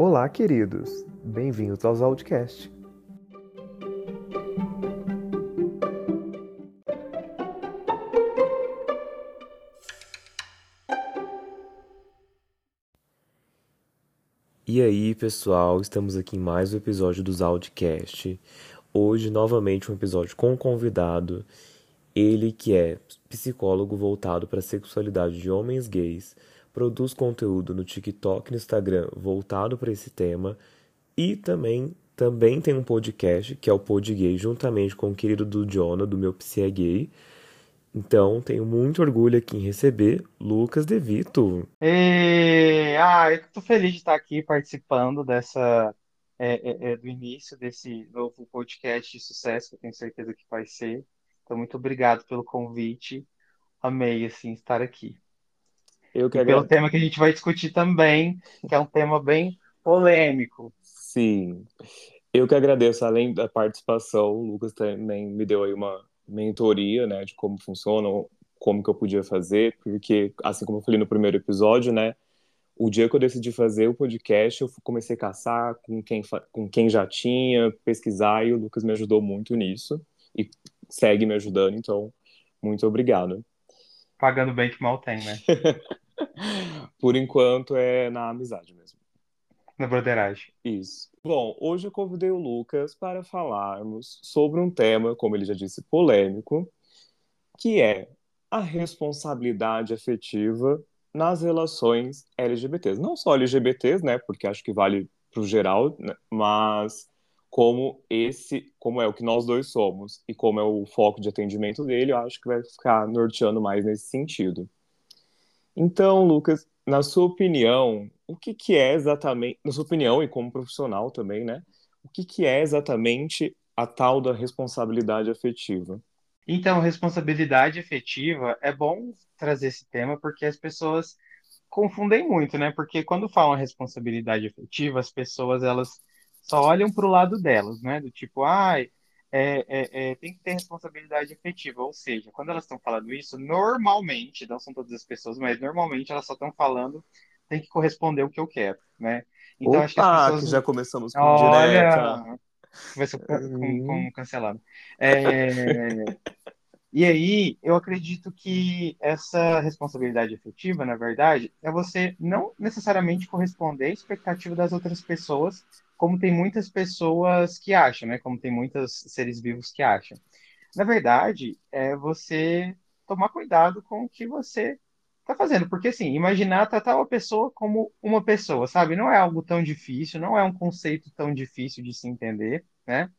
Olá, queridos! Bem-vindos aos Outcast. E aí, pessoal, estamos aqui em mais um episódio dos Outcast. Hoje, novamente, um episódio com um convidado. Ele que é psicólogo voltado para a sexualidade de homens gays, produz conteúdo no TikTok no Instagram voltado para esse tema e também também tem um podcast que é o Pod Gay juntamente com o querido do Jonah do meu Psi é Gay. Então, tenho muito orgulho aqui em receber Lucas De Vito. E... Ah, eu tô feliz de estar aqui participando dessa é, é, é, do início desse novo podcast de sucesso que eu tenho certeza que vai ser. Então, muito obrigado pelo convite. Amei assim estar aqui. Eu que E pelo tema que a gente vai discutir também, que é um tema bem polêmico. Sim. Eu que agradeço, além da participação, o Lucas também me deu aí uma mentoria, né, de como funciona, como que eu podia fazer, porque, assim como eu falei no primeiro episódio, né, o dia que eu decidi fazer o podcast, eu comecei a caçar com quem, com quem já tinha, pesquisar, e o Lucas me ajudou muito nisso, e segue me ajudando, então, muito obrigado. Pagando bem que mal tem, né? Por enquanto, é na amizade mesmo. Na broderagem. Isso. Bom, hoje eu convidei o Lucas para falarmos sobre um tema, como ele já disse, polêmico, que é a responsabilidade afetiva nas relações LGBTs. Não só LGBTs, né, porque acho que vale para o geral, né, mas como esse, como é o que nós dois somos e como é o foco de atendimento dele, eu acho que vai ficar norteando mais nesse sentido. Então, Lucas, na sua opinião, o que que é exatamente, na sua opinião e como profissional também, né? O que que é exatamente a tal da responsabilidade afetiva? Então, responsabilidade efetiva, é bom trazer esse tema porque as pessoas confundem muito, né? Porque quando falam responsabilidade efetiva, as pessoas elas só olham para o lado delas, né? Do tipo, ai, é, é, é, tem que ter responsabilidade efetiva. Ou seja, quando elas estão falando isso, normalmente, não são todas as pessoas, mas normalmente elas só estão falando, tem que corresponder o que eu quero, né? Então, acho que as Opa, que pessoas. já começamos com direta. Olha, começou com, com, Hum, com cancelado. É, e aí, eu acredito que essa responsabilidade efetiva, na verdade, é você não necessariamente corresponder à expectativa das outras pessoas, como tem muitas pessoas que acham, né? Como tem muitos seres vivos que acham. Na verdade, é você tomar cuidado com o que você está fazendo, porque assim, imaginar tratar uma pessoa como uma pessoa, sabe? Não é algo tão difícil, não é um conceito tão difícil de se entender, né?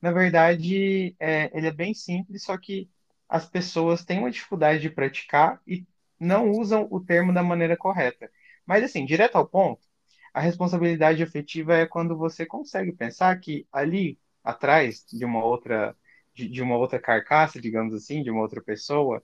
Na verdade, é, ele é bem simples, só que as pessoas têm uma dificuldade de praticar e não usam o termo da maneira correta. Mas, assim, direto ao ponto, a responsabilidade afetiva é quando você consegue pensar que ali atrás de uma outra, de, de uma outra carcaça, digamos assim, de uma outra pessoa,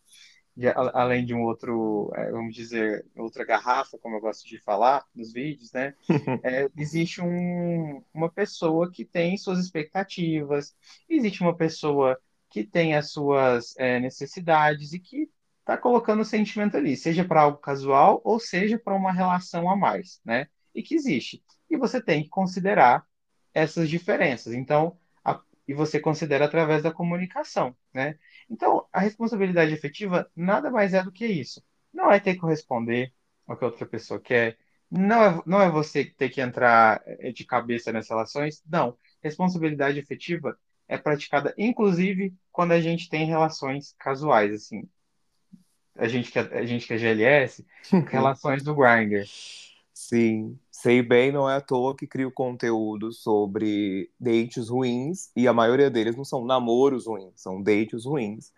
de- a- além de um outro, é, vamos dizer, outra garrafa, como eu gosto de falar nos vídeos, né? é, existe um- uma pessoa que tem suas expectativas, existe uma pessoa que tem as suas é, necessidades e que está colocando o sentimento ali, seja para algo casual ou seja para uma relação a mais, né? E que existe. E você tem que considerar essas diferenças. Então, a- e você considera através da comunicação, né? Então, a responsabilidade efetiva nada mais é do que isso. Não é ter que corresponder ao que a outra pessoa quer, não é, não é você ter que entrar eh, de cabeça nas relações, não. Responsabilidade efetiva é praticada, inclusive, quando a gente tem relações casuais, assim. A gente que é, a gente que é GLS, relações do Grindr. Sim, sei bem, não é à toa que crio conteúdo sobre dates ruins, e a maioria deles não são namoros ruins, são dates ruins.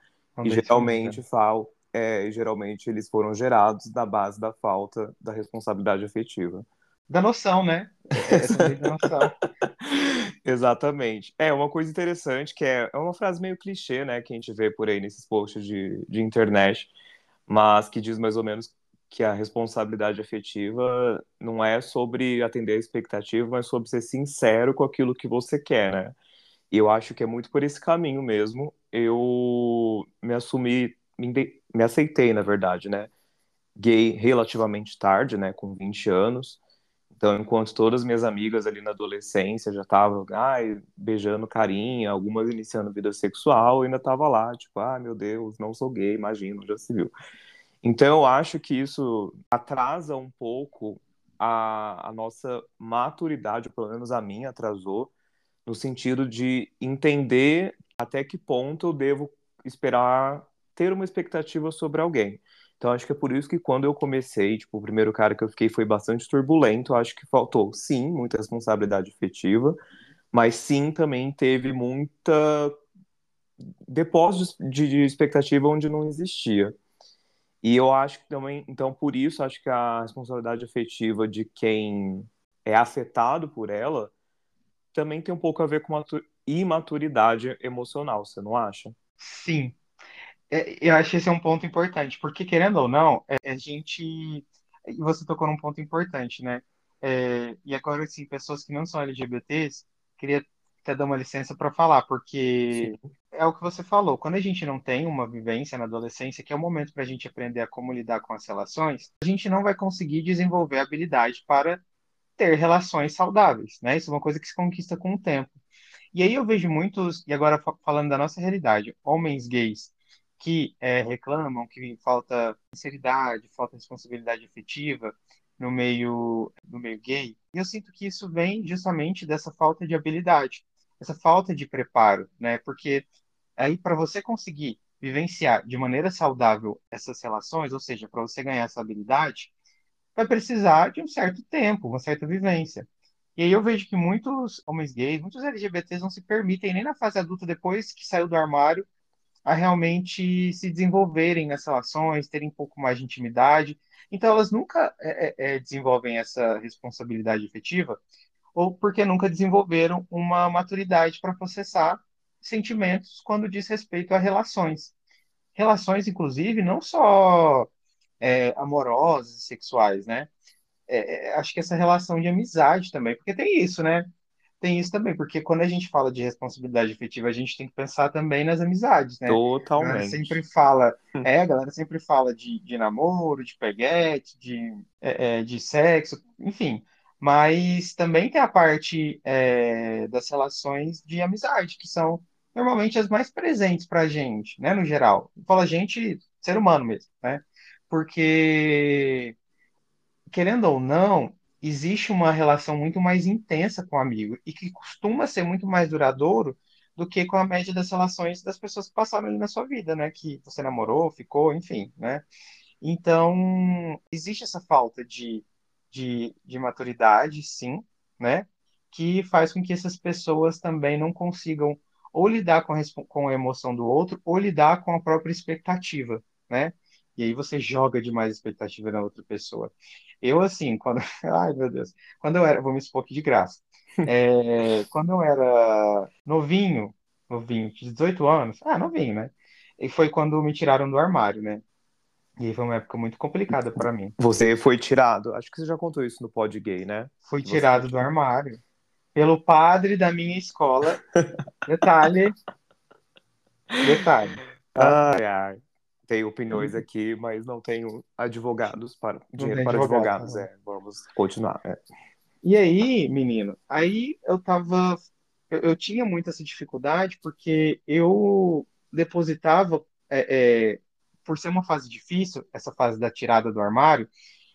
E geralmente, ruins, fal é, geralmente eles foram gerados na base da falta da responsabilidade afetiva. Da noção, né? É, é da noção. Exatamente. É uma coisa interessante que é, é uma frase meio clichê, né, que a gente vê por aí nesses posts de, de internet, mas que diz mais ou menos que a responsabilidade afetiva não é sobre atender a expectativa, mas sobre ser sincero com aquilo que você quer, né? E eu acho que é muito por esse caminho mesmo. Eu me assumi, me, me aceitei, na verdade, né? Gay relativamente tarde, né? Com 20 anos. Então, enquanto todas minhas amigas ali na adolescência já estavam ai, beijando carinha, algumas iniciando vida sexual, eu ainda estava lá, tipo, ah, meu Deus, não sou gay, imagino, já se viu. Então, eu acho que isso atrasa um pouco a, a nossa maturidade, pelo menos a minha atrasou, no sentido de entender até que ponto eu devo esperar ter uma expectativa sobre alguém. Então acho que é por isso que quando eu comecei, tipo, o primeiro cara que eu fiquei foi bastante turbulento, acho que faltou, sim, muita responsabilidade efetiva, mas sim também teve muita depósito de, de expectativa onde não existia. E eu acho que também, então por isso acho que a responsabilidade afetiva de quem é afetado por ela também tem um pouco a ver com imaturidade emocional, você não acha? Sim, é, eu acho que esse é um ponto importante, porque querendo ou não, é, a gente. Você tocou num ponto importante, né? É, e agora, assim, pessoas que não são LGBTs, queria até dar uma licença para falar, porque Sim. É o que você falou. Quando a gente não tem uma vivência na adolescência, que é o momento para a gente aprender a como lidar com as relações, a gente não vai conseguir desenvolver habilidade para ter relações saudáveis, né? Isso é uma coisa que se conquista com o tempo. E aí eu vejo muitos, e agora falando da nossa realidade, homens gays que é, reclamam que falta sinceridade, falta responsabilidade efetiva no meio no meio gay. E eu sinto que isso vem justamente dessa falta de habilidade, essa falta de preparo, né? Porque aí para você conseguir vivenciar de maneira saudável essas relações, ou seja, para você ganhar essa habilidade, vai precisar de um certo tempo, uma certa vivência. E aí eu vejo que muitos homens gays, muitos LGBTs não se permitem nem na fase adulta, depois que saiu do armário, a realmente se desenvolverem nas relações, terem um pouco mais de intimidade. Então, elas nunca é, é, é desenvolvem essa responsabilidade efetiva, ou porque nunca desenvolveram uma maturidade para processar sentimentos quando diz respeito a relações. Relações, inclusive, não só é, amorosas e sexuais, né? É, é, acho que essa relação de amizade também, porque tem isso, né? tem isso também, porque quando a gente fala de responsabilidade efetiva, a gente tem que pensar também nas amizades, né? Totalmente. A galera sempre fala, é, a galera sempre fala de, de namoro, de peguete, de, é, é, de sexo, enfim. Mas também tem a parte é, das relações de amizade, que são normalmente as mais presentes para a gente, né, no geral. Fala gente, ser humano mesmo, né? Porque, querendo ou não, existe uma relação muito mais intensa com o amigo e que costuma ser muito mais duradouro do que com a média das relações das pessoas que passaram ali na sua vida, né? Que você namorou, ficou, enfim, né? Então, existe essa falta de, de, de maturidade, sim, né? Que faz com que essas pessoas também não consigam ou lidar com a, com a emoção do outro ou lidar com a própria expectativa, né? E aí você joga demais expectativa na outra pessoa. Eu, assim, quando. Ai, meu Deus. Quando eu era. Vou me expor aqui de graça. É, quando eu era novinho, novinho, 18 anos. Ah, novinho, né? E foi quando me tiraram do armário, né? E foi uma época muito complicada para mim. Você foi tirado, acho que você já contou isso no pod gay, né? Fui tirado do armário pelo padre da minha escola. Detalhe. Detalhe. Tá? Ai, ai tenho opiniões uhum. aqui, mas não tenho advogados para dinheiro para advogados. Né? É, vamos continuar. É. E aí, menino, aí eu tava. Eu, eu, tinha muita essa dificuldade porque eu depositava, é, é, por ser uma fase difícil, essa fase da tirada do armário,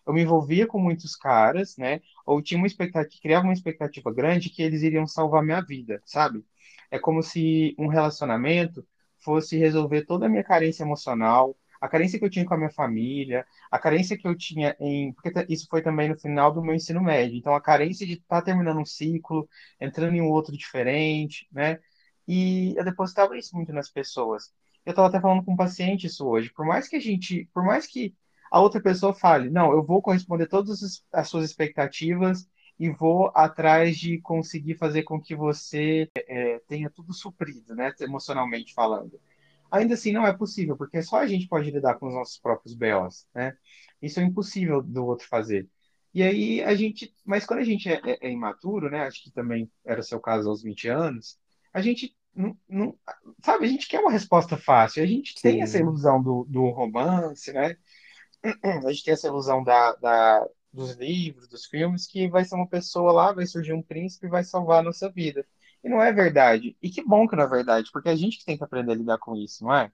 eu me envolvia com muitos caras, né? Ou tinha uma expectativa, criava uma expectativa grande que eles iriam salvar minha vida, sabe? É como se um relacionamento fosse resolver toda a minha carência emocional, a carência que eu tinha com a minha família, a carência que eu tinha em. Porque isso foi também no final do meu ensino médio. Então, a carência de estar tá terminando um ciclo, entrando em um outro diferente, né? E eu depositava isso muito nas pessoas. Eu estava até falando com um paciente isso hoje. Por mais que a gente. Por mais que a outra pessoa fale, não, eu vou corresponder todas as suas expectativas e vou atrás de conseguir fazer com que você é, tenha tudo suprido, né, emocionalmente falando. Ainda assim, não é possível, porque só a gente pode lidar com os nossos próprios BOs, né? Isso é impossível do outro fazer. E aí a gente, mas quando a gente é, é, é imaturo, né? Acho que também era o seu caso aos 20 anos, a gente não, não, sabe, a gente quer uma resposta fácil, a gente Sim. tem essa ilusão do, do romance, né? A gente tem essa ilusão da, da dos livros, dos filmes, que vai ser uma pessoa lá, vai surgir um príncipe e vai salvar a nossa vida. E não é verdade. E que bom que não é verdade, porque é a gente que tem que aprender a lidar com isso, não é?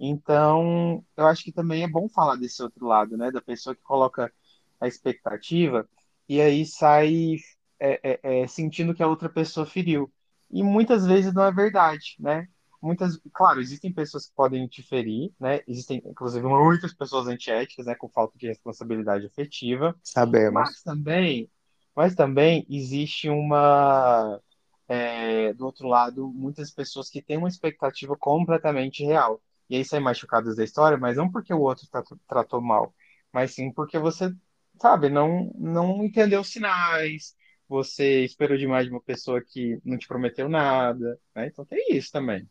Então, eu acho que também é bom falar desse outro lado, né? Da pessoa que coloca a expectativa e aí sai é, é, é, sentindo que a outra pessoa feriu. E muitas vezes não é verdade, né? Muitas, claro, existem pessoas que podem te ferir, né? Existem, inclusive, muitas pessoas antiéticas, né? Com falta de responsabilidade afetiva. Sabemos. Mas também, mas também existe uma, é, do outro lado, muitas pessoas que têm uma expectativa completamente real e aí saem machucados da história, mas não porque o outro tratou mal, mas sim porque você, sabe, não, não entendeu os sinais, você esperou demais de uma pessoa que não te prometeu nada, né? Então tem isso também.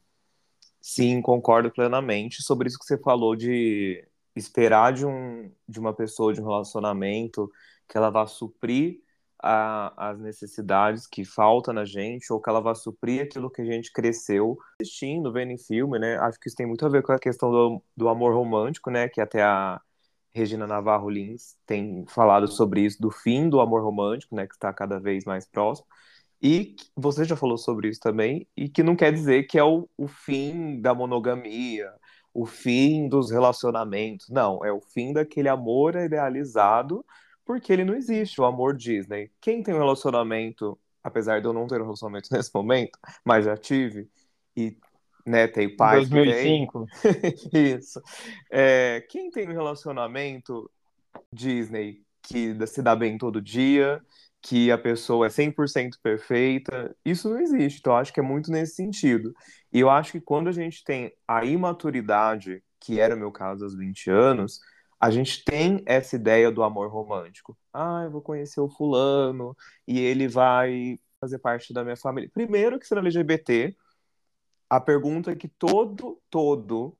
Sim, concordo plenamente sobre isso que você falou de esperar de, um, de uma pessoa, de um relacionamento, que ela vá suprir a, as necessidades que faltam na gente, ou que ela vá suprir aquilo que a gente cresceu assistindo, vendo em filme, né? Acho que isso tem muito a ver com a questão do, do amor romântico, né? Que até a Regina Navarro Lins tem falado sobre isso, do fim do amor romântico, né? Que está cada vez mais próximo. E você já falou sobre isso também, e que não quer dizer que é o, o fim da monogamia, o fim dos relacionamentos. Não, é o fim daquele amor idealizado porque ele não existe, o amor Disney. Quem tem um relacionamento, apesar de eu não ter um relacionamento nesse momento, mas já tive, e né, tem pais 2005. que tem... Isso. É, quem tem um relacionamento Disney que se dá bem todo dia, que a pessoa é 100% perfeita, isso não existe. Então, eu acho que é muito nesse sentido. E eu acho que quando a gente tem a imaturidade, que era o meu caso aos 20 anos, a gente tem essa ideia do amor romântico. Ah, eu vou conhecer o fulano e ele vai fazer parte da minha família. Primeiro que sendo LGBT, a pergunta que todo, todo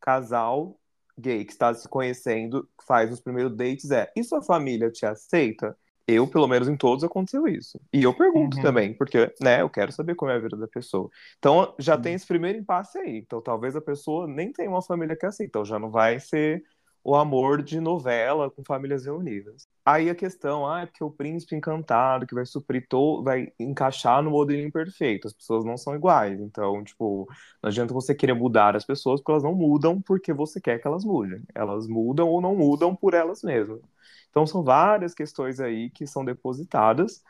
casal gay que está se conhecendo faz nos primeiros dates é: e sua família te aceita? Eu, pelo menos em todos, aconteceu isso. E eu pergunto uhum. também, porque, né, eu quero saber como é a vida da pessoa. Então, já uhum. tem esse primeiro impasse aí. Então, talvez a pessoa nem tenha uma família que aceita. Então, já não vai ser o amor de novela com famílias reunidas. Aí a questão, ah, é porque o príncipe encantado que vai suprir, to vai encaixar no modelinho perfeito. As pessoas não são iguais. Então, tipo, não adianta você querer mudar as pessoas porque elas não mudam porque você quer que elas mudem. Elas mudam ou não mudam por elas mesmas. Então, são várias questões aí que são depositadas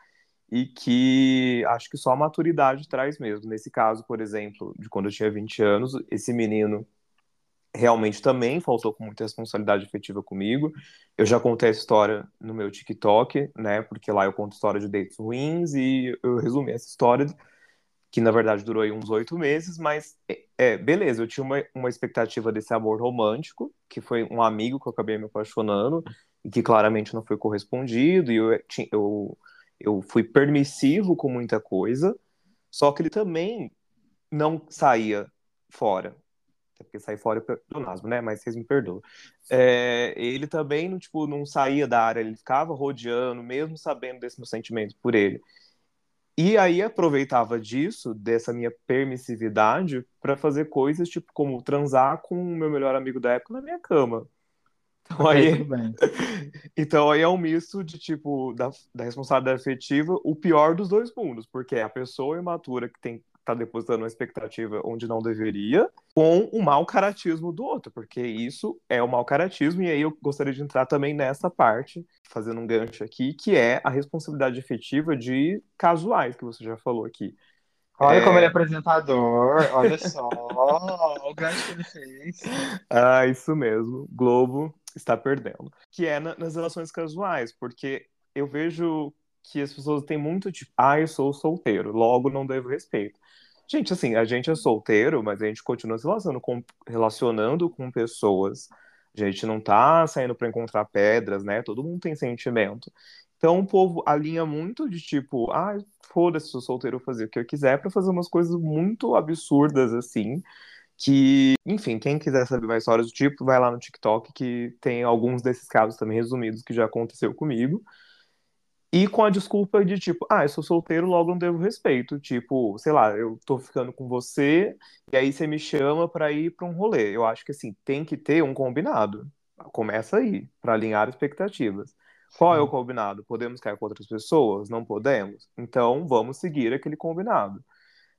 e que acho que só a maturidade traz mesmo. Nesse caso, por exemplo, de quando eu tinha 20 anos, esse menino realmente também faltou com muita responsabilidade efetiva comigo. Eu já contei a história no meu TikTok, né? Porque lá eu conto história de dates ruins e eu resumi essa história que na verdade durou uns oito meses, mas é, é, beleza, eu tinha uma, uma expectativa desse amor romântico, que foi um amigo que eu acabei me apaixonando e que claramente não foi correspondido, e eu, eu, eu fui permissivo com muita coisa, só que ele também não saía fora, até porque sair fora do Nasmo, né? Mas vocês me perdoam. É, ele também não, tipo, não saía da área, ele ficava rodeando, mesmo sabendo desse meu sentimento por ele. E aí aproveitava disso, dessa minha permissividade, para fazer coisas tipo como transar com o meu melhor amigo da época na minha cama. Então aí, então aí é um misto de tipo da, da responsabilidade afetiva, o pior dos dois mundos, porque é a pessoa imatura que tem tá depositando uma expectativa onde não deveria, com o mau caratismo do outro, porque isso é o mau caratismo, e aí eu gostaria de entrar também nessa parte, fazendo um gancho aqui, que é a responsabilidade efetiva de casuais, que você já falou aqui. Olha é... como ele é apresentador, olha só, o gancho que ele fez. Ah, isso mesmo, Globo está perdendo. Que é na, nas relações casuais, porque eu vejo que as pessoas têm muito tipo, ah, eu sou solteiro, logo não devo respeito. Gente, assim, a gente é solteiro, mas a gente continua se relacionando com, relacionando com pessoas. A gente não tá saindo para encontrar pedras, né? Todo mundo tem sentimento. Então o povo alinha muito de tipo, ah, foda-se, sou solteiro, fazer o que eu quiser, para fazer umas coisas muito absurdas assim. Que, enfim, quem quiser saber mais histórias do tipo, vai lá no TikTok, que tem alguns desses casos também resumidos que já aconteceu comigo. E com a desculpa de tipo, ah, eu sou solteiro, logo não devo respeito. Tipo, sei lá, eu tô ficando com você e aí você me chama para ir para um rolê. Eu acho que assim, tem que ter um combinado. Começa aí, para alinhar expectativas. Qual é o combinado? Podemos ficar com outras pessoas? Não podemos? Então vamos seguir aquele combinado.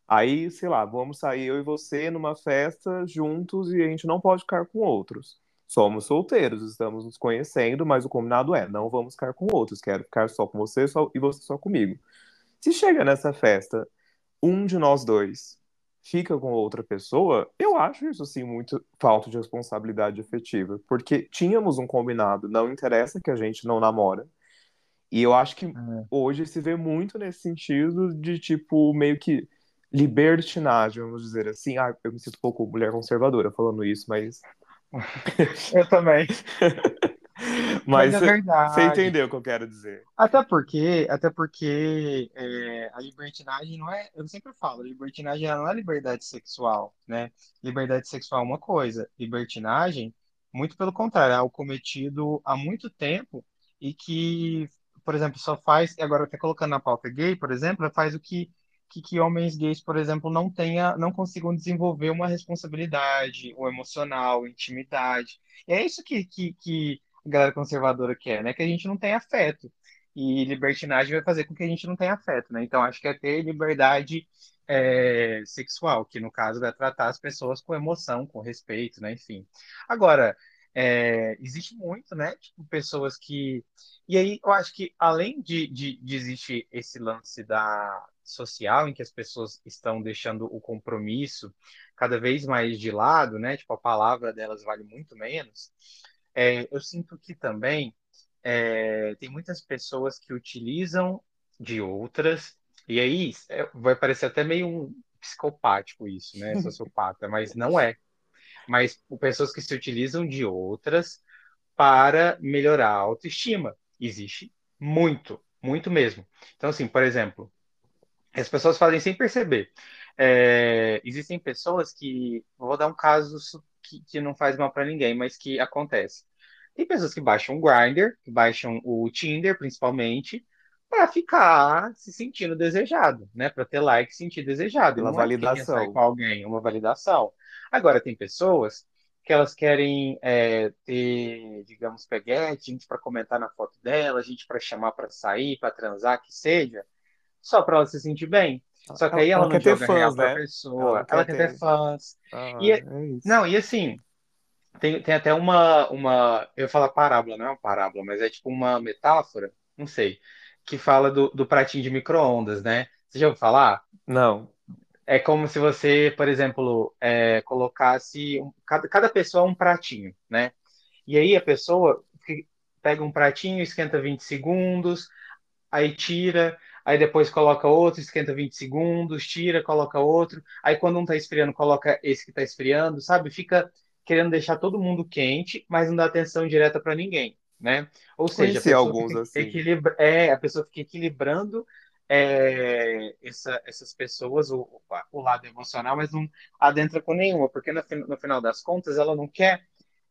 Aí, sei lá, vamos sair eu e você numa festa juntos e a gente não pode ficar com outros. Somos solteiros, estamos nos conhecendo, mas o combinado é: não vamos ficar com outros, quero ficar só com você só, e você só comigo. Se chega nessa festa, um de nós dois fica com outra pessoa, eu acho isso assim muito falta de responsabilidade efetiva, porque tínhamos um combinado, não interessa que a gente não namora. E eu acho que é. hoje se vê muito nesse sentido de tipo meio que libertinagem, vamos dizer assim. Ah, eu me sinto um pouco mulher conservadora falando isso, mas eu também. Mas, Mas é verdade. Você entendeu o que eu quero dizer. Até porque, até porque é, a libertinagem não é. Eu sempre falo, libertinagem não é liberdade sexual, né? Liberdade sexual é uma coisa, libertinagem, muito pelo contrário, é algo cometido há muito tempo e que, por exemplo, só faz, e agora até colocando na pauta gay, por exemplo, faz o que que, que homens gays, por exemplo, não tenha, não consigam desenvolver uma responsabilidade, o emocional, intimidade. E é isso que, que, que a galera conservadora quer, né? Que a gente não tenha afeto. E libertinagem vai fazer com que a gente não tenha afeto, né? Então, acho que é ter liberdade é, sexual, que no caso vai tratar as pessoas com emoção, com respeito, né? Enfim. Agora, é, existe muito, né? Tipo, pessoas que. E aí, eu acho que além de, de, de existir esse lance da, social em que as pessoas estão deixando o compromisso cada vez mais de lado, né? Tipo, a palavra delas vale muito menos. É, eu sinto que também é, tem muitas pessoas que utilizam de outras, e aí é, vai parecer até meio um psicopático isso, né? Sociopata, mas não é. Mas pessoas que se utilizam de outras para melhorar a autoestima. Existe muito, muito mesmo. Então, assim, por exemplo, as pessoas fazem sem perceber. É, existem pessoas que, vou dar um caso que, que não faz mal para ninguém, mas que acontece. Tem pessoas que baixam o Grindr, que baixam o Tinder, principalmente, para ficar se sentindo desejado, né? Para ter like, se sentir desejado. Uma validação. É com alguém, uma validação. Agora tem pessoas que elas querem é, ter, digamos, peguete, gente para comentar na foto dela, gente para chamar para sair, para transar, que seja só para ela se sentir bem. Só que aí ela, ela não joga fãs, real né? pessoa. Ela, ela quer, ter, ter fãs. Ah, e, é, é não, e assim, tem, tem até uma, uma. Eu ia falar parábola, não é uma parábola, mas é tipo uma metáfora, não sei, que fala do, do pratinho de micro-ondas, né? Você já ouviu falar? Não. É como se você, por exemplo, é, colocasse. Um, cada, cada pessoa um pratinho, né? E aí a pessoa pega um pratinho, esquenta 20 segundos, aí tira, aí depois coloca outro, esquenta 20 segundos, tira, coloca outro, aí quando um tá esfriando, coloca esse que tá esfriando, sabe? Fica querendo deixar todo mundo quente, mas não dá atenção direta para ninguém, né? Ou seja, a alguns assim. Equilibra... É, a pessoa fica equilibrando é, essa, essas pessoas, o, o, lado emocional, mas não adentra com nenhuma, porque no, no final das contas ela não quer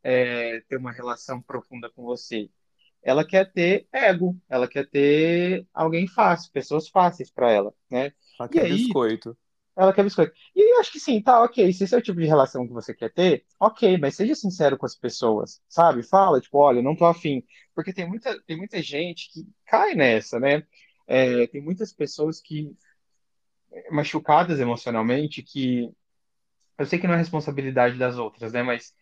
é, ter uma relação profunda com você ela quer ter ego, ela quer ter alguém fácil, pessoas fáceis para ela, né? Ela quer e aí, biscoito. Ela quer biscoito. E eu acho que sim, tá, ok. Se esse é o tipo de relação que você quer ter, ok, mas seja sincero com as pessoas, sabe? Fala, tipo, olha, não tô afim. Porque tem muita, tem muita gente que cai nessa, né? É, tem muitas pessoas que machucadas emocionalmente que eu sei que não é responsabilidade das outras, né? Mas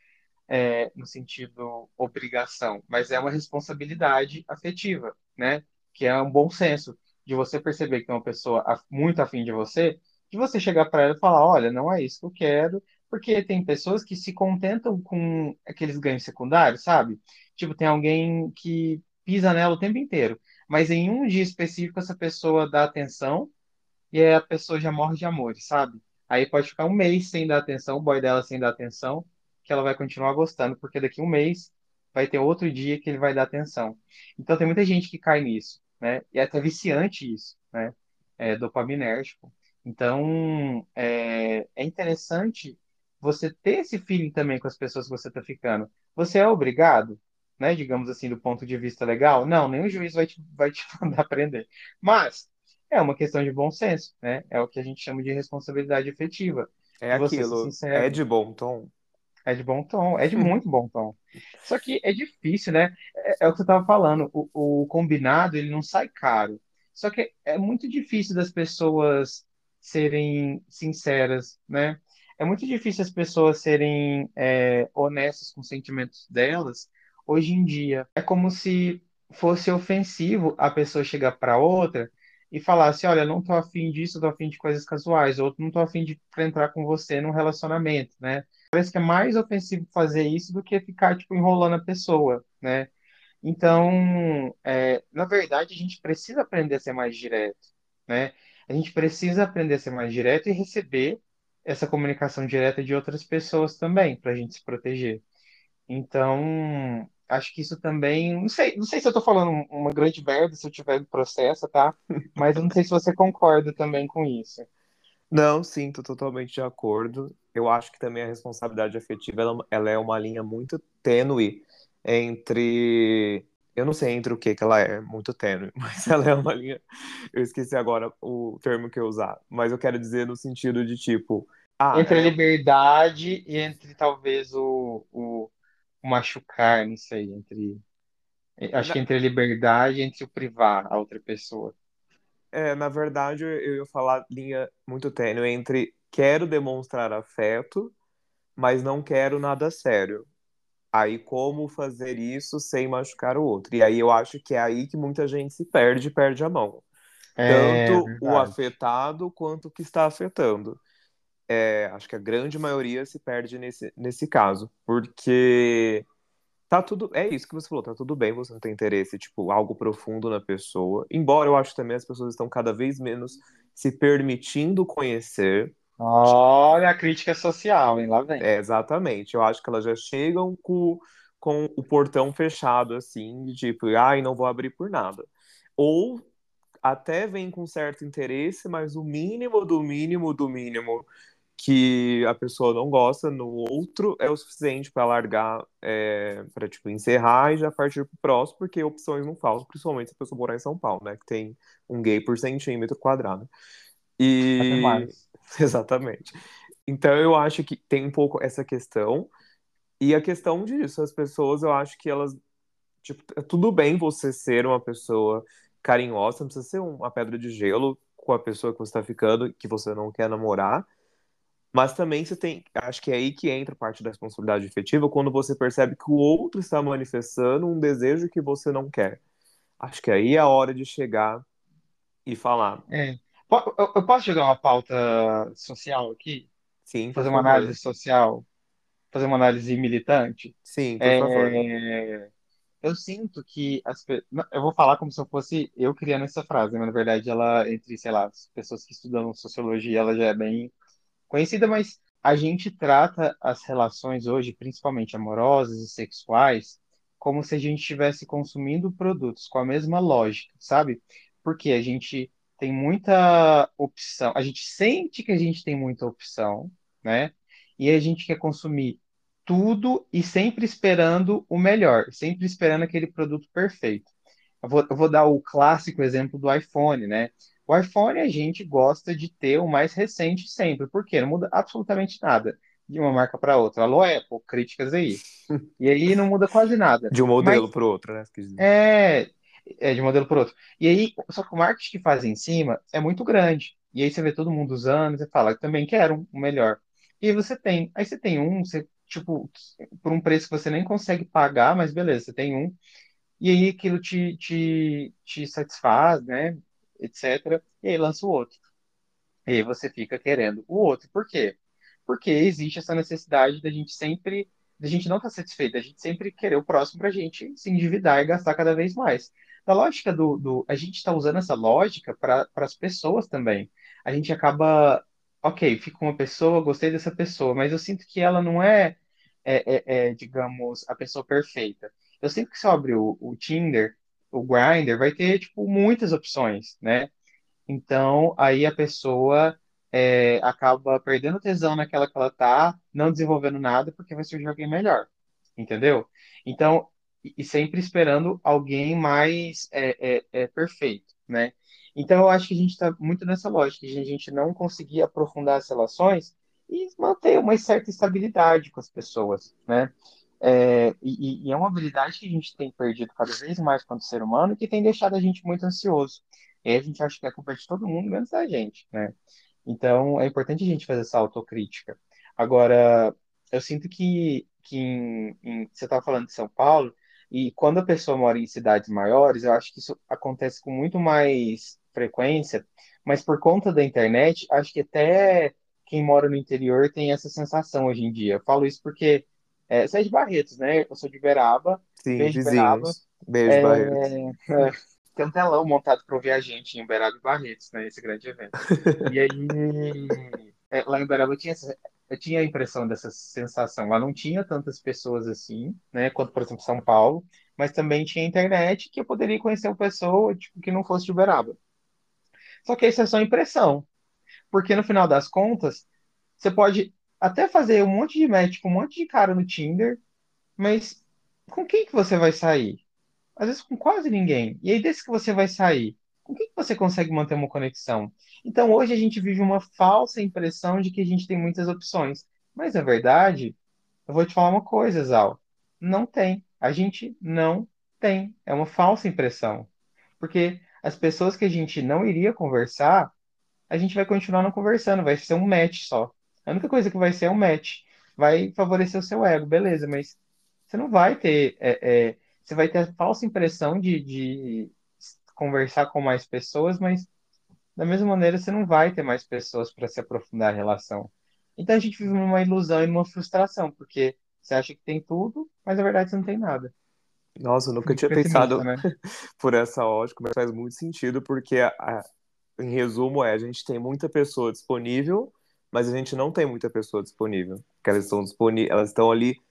é, no sentido obrigação, mas é uma responsabilidade afetiva, né? Que é um bom senso de você perceber que tem uma pessoa muito afim de você, de você chegar para ela e falar, olha, não é isso que eu quero, porque tem pessoas que se contentam com aqueles ganhos secundários, sabe? Tipo, tem alguém que pisa nela o tempo inteiro, mas em um dia específico essa pessoa dá atenção e a pessoa já morre de amor, sabe? Aí pode ficar um mês sem dar atenção, o boy dela sem dar atenção, que ela vai continuar gostando, porque daqui um mês vai ter outro dia que ele vai dar atenção. Então tem muita gente que cai nisso, né? E é até viciante isso, né? É dopaminérgico. Então é, é interessante você ter esse feeling também com as pessoas que você está ficando. Você é obrigado, né? Digamos assim, do ponto de vista legal? Não, nenhum juiz vai te, vai te mandar aprender. Mas é uma questão de bom senso, né? É o que a gente chama de responsabilidade efetiva. É aquilo, é de bom tom. É de bom tom, é de muito bom tom. Só que é difícil, né? É, é o que você estava falando, o, o combinado ele não sai caro. Só que é muito difícil das pessoas serem sinceras, né? É muito difícil as pessoas serem é, honestas com os sentimentos delas hoje em dia. É como se fosse ofensivo a pessoa chegar para outra e falar assim, olha, não tô afim disso, tô afim de coisas casuais, ou não tô afim de entrar com você num relacionamento, né? Parece que é mais ofensivo fazer isso do que ficar, tipo, enrolando a pessoa, né? Então, é, na verdade, a gente precisa aprender a ser mais direto, né? A gente precisa aprender a ser mais direto e receber essa comunicação direta de outras pessoas também, para a gente se proteger. Então, acho que isso também. Não sei, não sei se eu estou falando uma grande merda, se eu tiver processo, tá? Mas eu não sei se você concorda também com isso. Não, sim, tô totalmente de acordo. Eu acho que também a responsabilidade afetiva ela, ela é uma linha muito tênue entre. Eu não sei entre o que que ela é, muito tênue, mas ela é uma linha. Eu esqueci agora o termo que eu usar, mas eu quero dizer no sentido de tipo. Ah, entre a é liberdade e entre talvez o, o machucar, não sei, entre. Acho que entre a liberdade e entre o privar a outra pessoa. É, na verdade, eu ia falar linha muito tênue entre quero demonstrar afeto, mas não quero nada sério. Aí, como fazer isso sem machucar o outro? E aí eu acho que é aí que muita gente se perde, perde a mão. É, Tanto verdade. o afetado quanto o que está afetando. É, acho que a grande maioria se perde nesse, nesse caso, porque tá tudo. É isso que você falou, tá tudo bem você não tem interesse, tipo, algo profundo na pessoa. Embora eu acho também as pessoas estão cada vez menos se permitindo conhecer. Olha a crítica social, hein? Lá vem. É, exatamente. Eu acho que elas já chegam com, com o portão fechado, assim, de tipo, ai, não vou abrir por nada. Ou até vem com certo interesse, mas o mínimo do mínimo do mínimo que a pessoa não gosta no outro é o suficiente para largar, é, para tipo encerrar e já partir pro próximo, porque opções não faltam, principalmente se a pessoa morar em São Paulo, né, que tem um gay por centímetro quadrado. E exatamente. Então eu acho que tem um pouco essa questão e a questão disso, as pessoas, eu acho que elas tipo, é tudo bem você ser uma pessoa carinhosa, não precisa ser uma pedra de gelo com a pessoa que você está ficando, que você não quer namorar mas também você tem, acho que é aí que entra a parte da responsabilidade efetiva, quando você percebe que o outro está manifestando um desejo que você não quer. Acho que aí é a hora de chegar e falar. É. Eu posso jogar uma pauta social aqui? Sim. Fazer uma análise social? Fazer uma análise militante? Sim, por é... favor. Eu sinto que as eu vou falar como se eu fosse eu criando essa frase, mas na verdade ela entre, sei lá, as pessoas que estudam sociologia, ela já é bem conhecida, mas a gente trata as relações hoje, principalmente amorosas e sexuais, como se a gente estivesse consumindo produtos com a mesma lógica, sabe? Porque a gente tem muita opção, a gente sente que a gente tem muita opção, né? E a gente quer consumir tudo e sempre esperando o melhor, sempre esperando aquele produto perfeito. Eu vou, eu vou dar o clássico exemplo do iPhone, né? O iPhone a gente gosta de ter o mais recente sempre, porque não muda absolutamente nada de uma marca para outra. Alô, Apple, críticas aí. E aí não muda quase nada. De um modelo para o outro, né? É, é, de um modelo para outro. E aí, só que o marketing que faz em cima é muito grande. E aí você vê todo mundo usando, você fala, eu também quero um melhor. E aí você tem. Aí você tem um, você, tipo, por um preço que você nem consegue pagar, mas beleza, você tem um. E aí aquilo te, te, te satisfaz, né? Etc. E aí lança o outro. E aí você fica querendo o outro. Por quê? Porque existe essa necessidade da gente sempre, da gente não estar tá satisfeito, da gente sempre querer o próximo para a gente se endividar e gastar cada vez mais. Da lógica do, do a gente está usando essa lógica para as pessoas também. A gente acaba, ok, fica com uma pessoa, gostei dessa pessoa, mas eu sinto que ela não é, é, é, é digamos, a pessoa perfeita. Eu sinto que eu abrir o, o Tinder, o Grindr vai ter, tipo, muitas opções, né? Então, aí a pessoa é, acaba perdendo tesão naquela que ela tá, não desenvolvendo nada, porque vai surgir alguém melhor, entendeu? Então, e sempre esperando alguém mais é, é, é perfeito, né? Então, eu acho que a gente está muito nessa lógica, de a gente não conseguir aprofundar as relações e manter uma certa estabilidade com as pessoas, né? É, e, e, é uma habilidade que a gente tem perdido cada vez mais quanto ser humano e que tem deixado a gente muito ansioso. E aí a gente acha que é culpa de todo mundo, menos da gente, né? Então, é importante a gente fazer essa autocrítica. Agora, eu sinto que, que em, em, você estava falando de São Paulo, e quando a pessoa mora em cidades maiores, eu acho que isso acontece com muito mais frequência, mas por conta da internet, acho que até quem mora no interior tem essa sensação hoje em dia. Eu falo isso porque é, você é de Barretos, né? Eu sou de Beraba. Sim, beijo vizinhos. Beraba. Beijo, é, Barretos. É, tem um telão montado para ouvir a gente em Beraba e Barretos, né? Esse grande evento. e aí, é, lá em Beraba eu tinha, eu tinha a impressão dessa sensação. Lá não tinha tantas pessoas assim, né? Quanto, por exemplo, São Paulo. Mas também tinha internet que eu poderia conhecer uma pessoa tipo, que não fosse de Uberaba. Só que isso é só impressão. Porque no final das contas, você pode até fazer um monte de match com um monte de cara no Tinder, mas com quem que você vai sair? Às vezes com quase ninguém. E aí, desse que você vai sair, com quem que você consegue manter uma conexão? Então, hoje a gente vive uma falsa impressão de que a gente tem muitas opções. Mas, na verdade, eu vou te falar uma coisa, Zal. Não tem. A gente não tem. É uma falsa impressão. Porque as pessoas que a gente não iria conversar, a gente vai continuar não conversando, vai ser um match só. A única coisa que vai ser é um match. Vai favorecer o seu ego, beleza, mas você não vai ter. É, é, você vai ter a falsa impressão de, de conversar com mais pessoas, mas da mesma maneira você não vai ter mais pessoas para se aprofundar a relação. Então a gente vive numa ilusão e numa frustração, porque você acha que tem tudo, mas na verdade você não tem nada. Nossa, eu nunca tinha pensado né? por essa ótica, mas faz muito sentido, porque a, a, em resumo é, a gente tem muita pessoa disponível, mas a gente não tem muita pessoa disponível. Porque elas estão, disponíveis, elas estão ali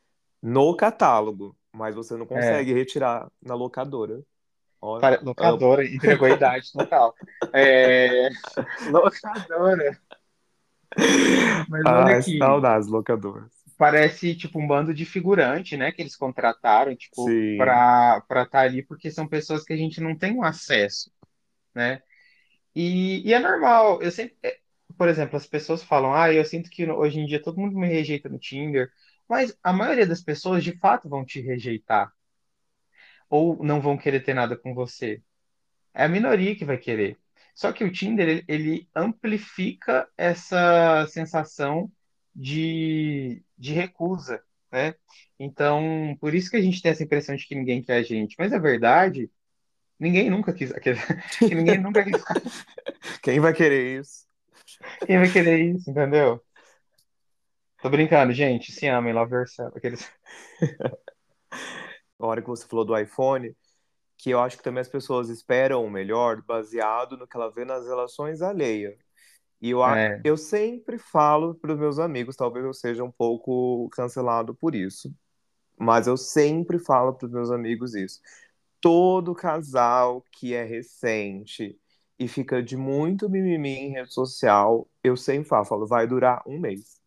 no catálogo, mas você não consegue é. retirar na locadora. Olha, locadora, eu... entregou a idade total. É... Locadora. Mas olha aqui. Saudades, locadoras parece tipo um bando de figurante, né? Que eles contrataram, tipo, para estar tá ali, porque são pessoas que a gente não tem um acesso, né? E, e é normal. Eu sempre, é, por exemplo, as pessoas falam, ah, eu sinto que hoje em dia todo mundo me rejeita no Tinder, mas a maioria das pessoas de fato vão te rejeitar ou não vão querer ter nada com você. É a minoria que vai querer. Só que o Tinder ele, amplifica essa sensação de, de recusa, né? Então, por isso que a gente tem essa impressão de que ninguém quer a gente. Mas a verdade, ninguém nunca quis. Ninguém nunca quis. Quem vai querer isso? Quem vai querer isso, entendeu? Tô brincando, gente. Se amem, love yourself. Aqueles... A hora que você falou do iPhone, que eu acho que também as pessoas esperam o melhor baseado no que ela vê nas relações alheias. E eu, é. eu sempre falo para os meus amigos, talvez eu seja um pouco cancelado por isso, mas eu sempre falo para os meus amigos isso. Todo casal que é recente e fica de muito mimimi em rede social, eu sempre falo, falo vai durar um mês.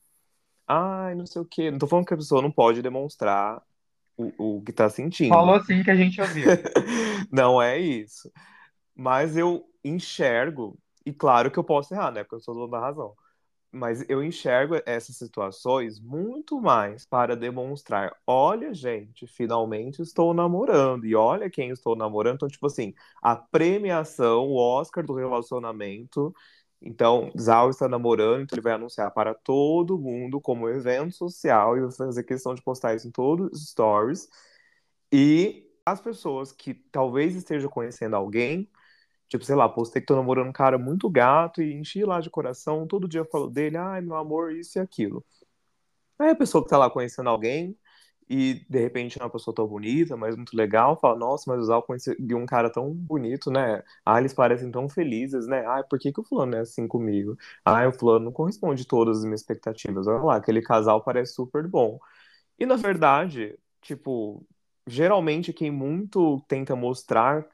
Ai, não sei o quê. Não tô falando que a pessoa não pode demonstrar o, o que tá sentindo. Falou assim que a gente ouviu. não é isso. Mas eu enxergo e claro que eu posso errar, né? Porque eu sou dono da razão. Mas eu enxergo essas situações muito mais para demonstrar: olha, gente, finalmente estou namorando. E olha quem estou namorando. Então, tipo assim, a premiação, o Oscar do relacionamento. Então, Zal está namorando, então ele vai anunciar para todo mundo como evento social e vai fazer questão de postar isso em todos os stories. E as pessoas que talvez estejam conhecendo alguém Tipo, sei lá, postei que tô namorando um cara muito gato e enchi lá de coração, todo dia eu falo dele, ai, meu amor, isso e aquilo. Aí a pessoa que tá lá conhecendo alguém e de repente é uma pessoa tão bonita, mas muito legal, fala, nossa, mas o Zal conseguiu um cara tão bonito, né? Ah, eles parecem tão felizes, né? Ai, por que, que o fulano é assim comigo? Ai, o fulano não corresponde todas as minhas expectativas. Olha lá, aquele casal parece super bom. E na verdade, tipo, geralmente quem muito tenta mostrar,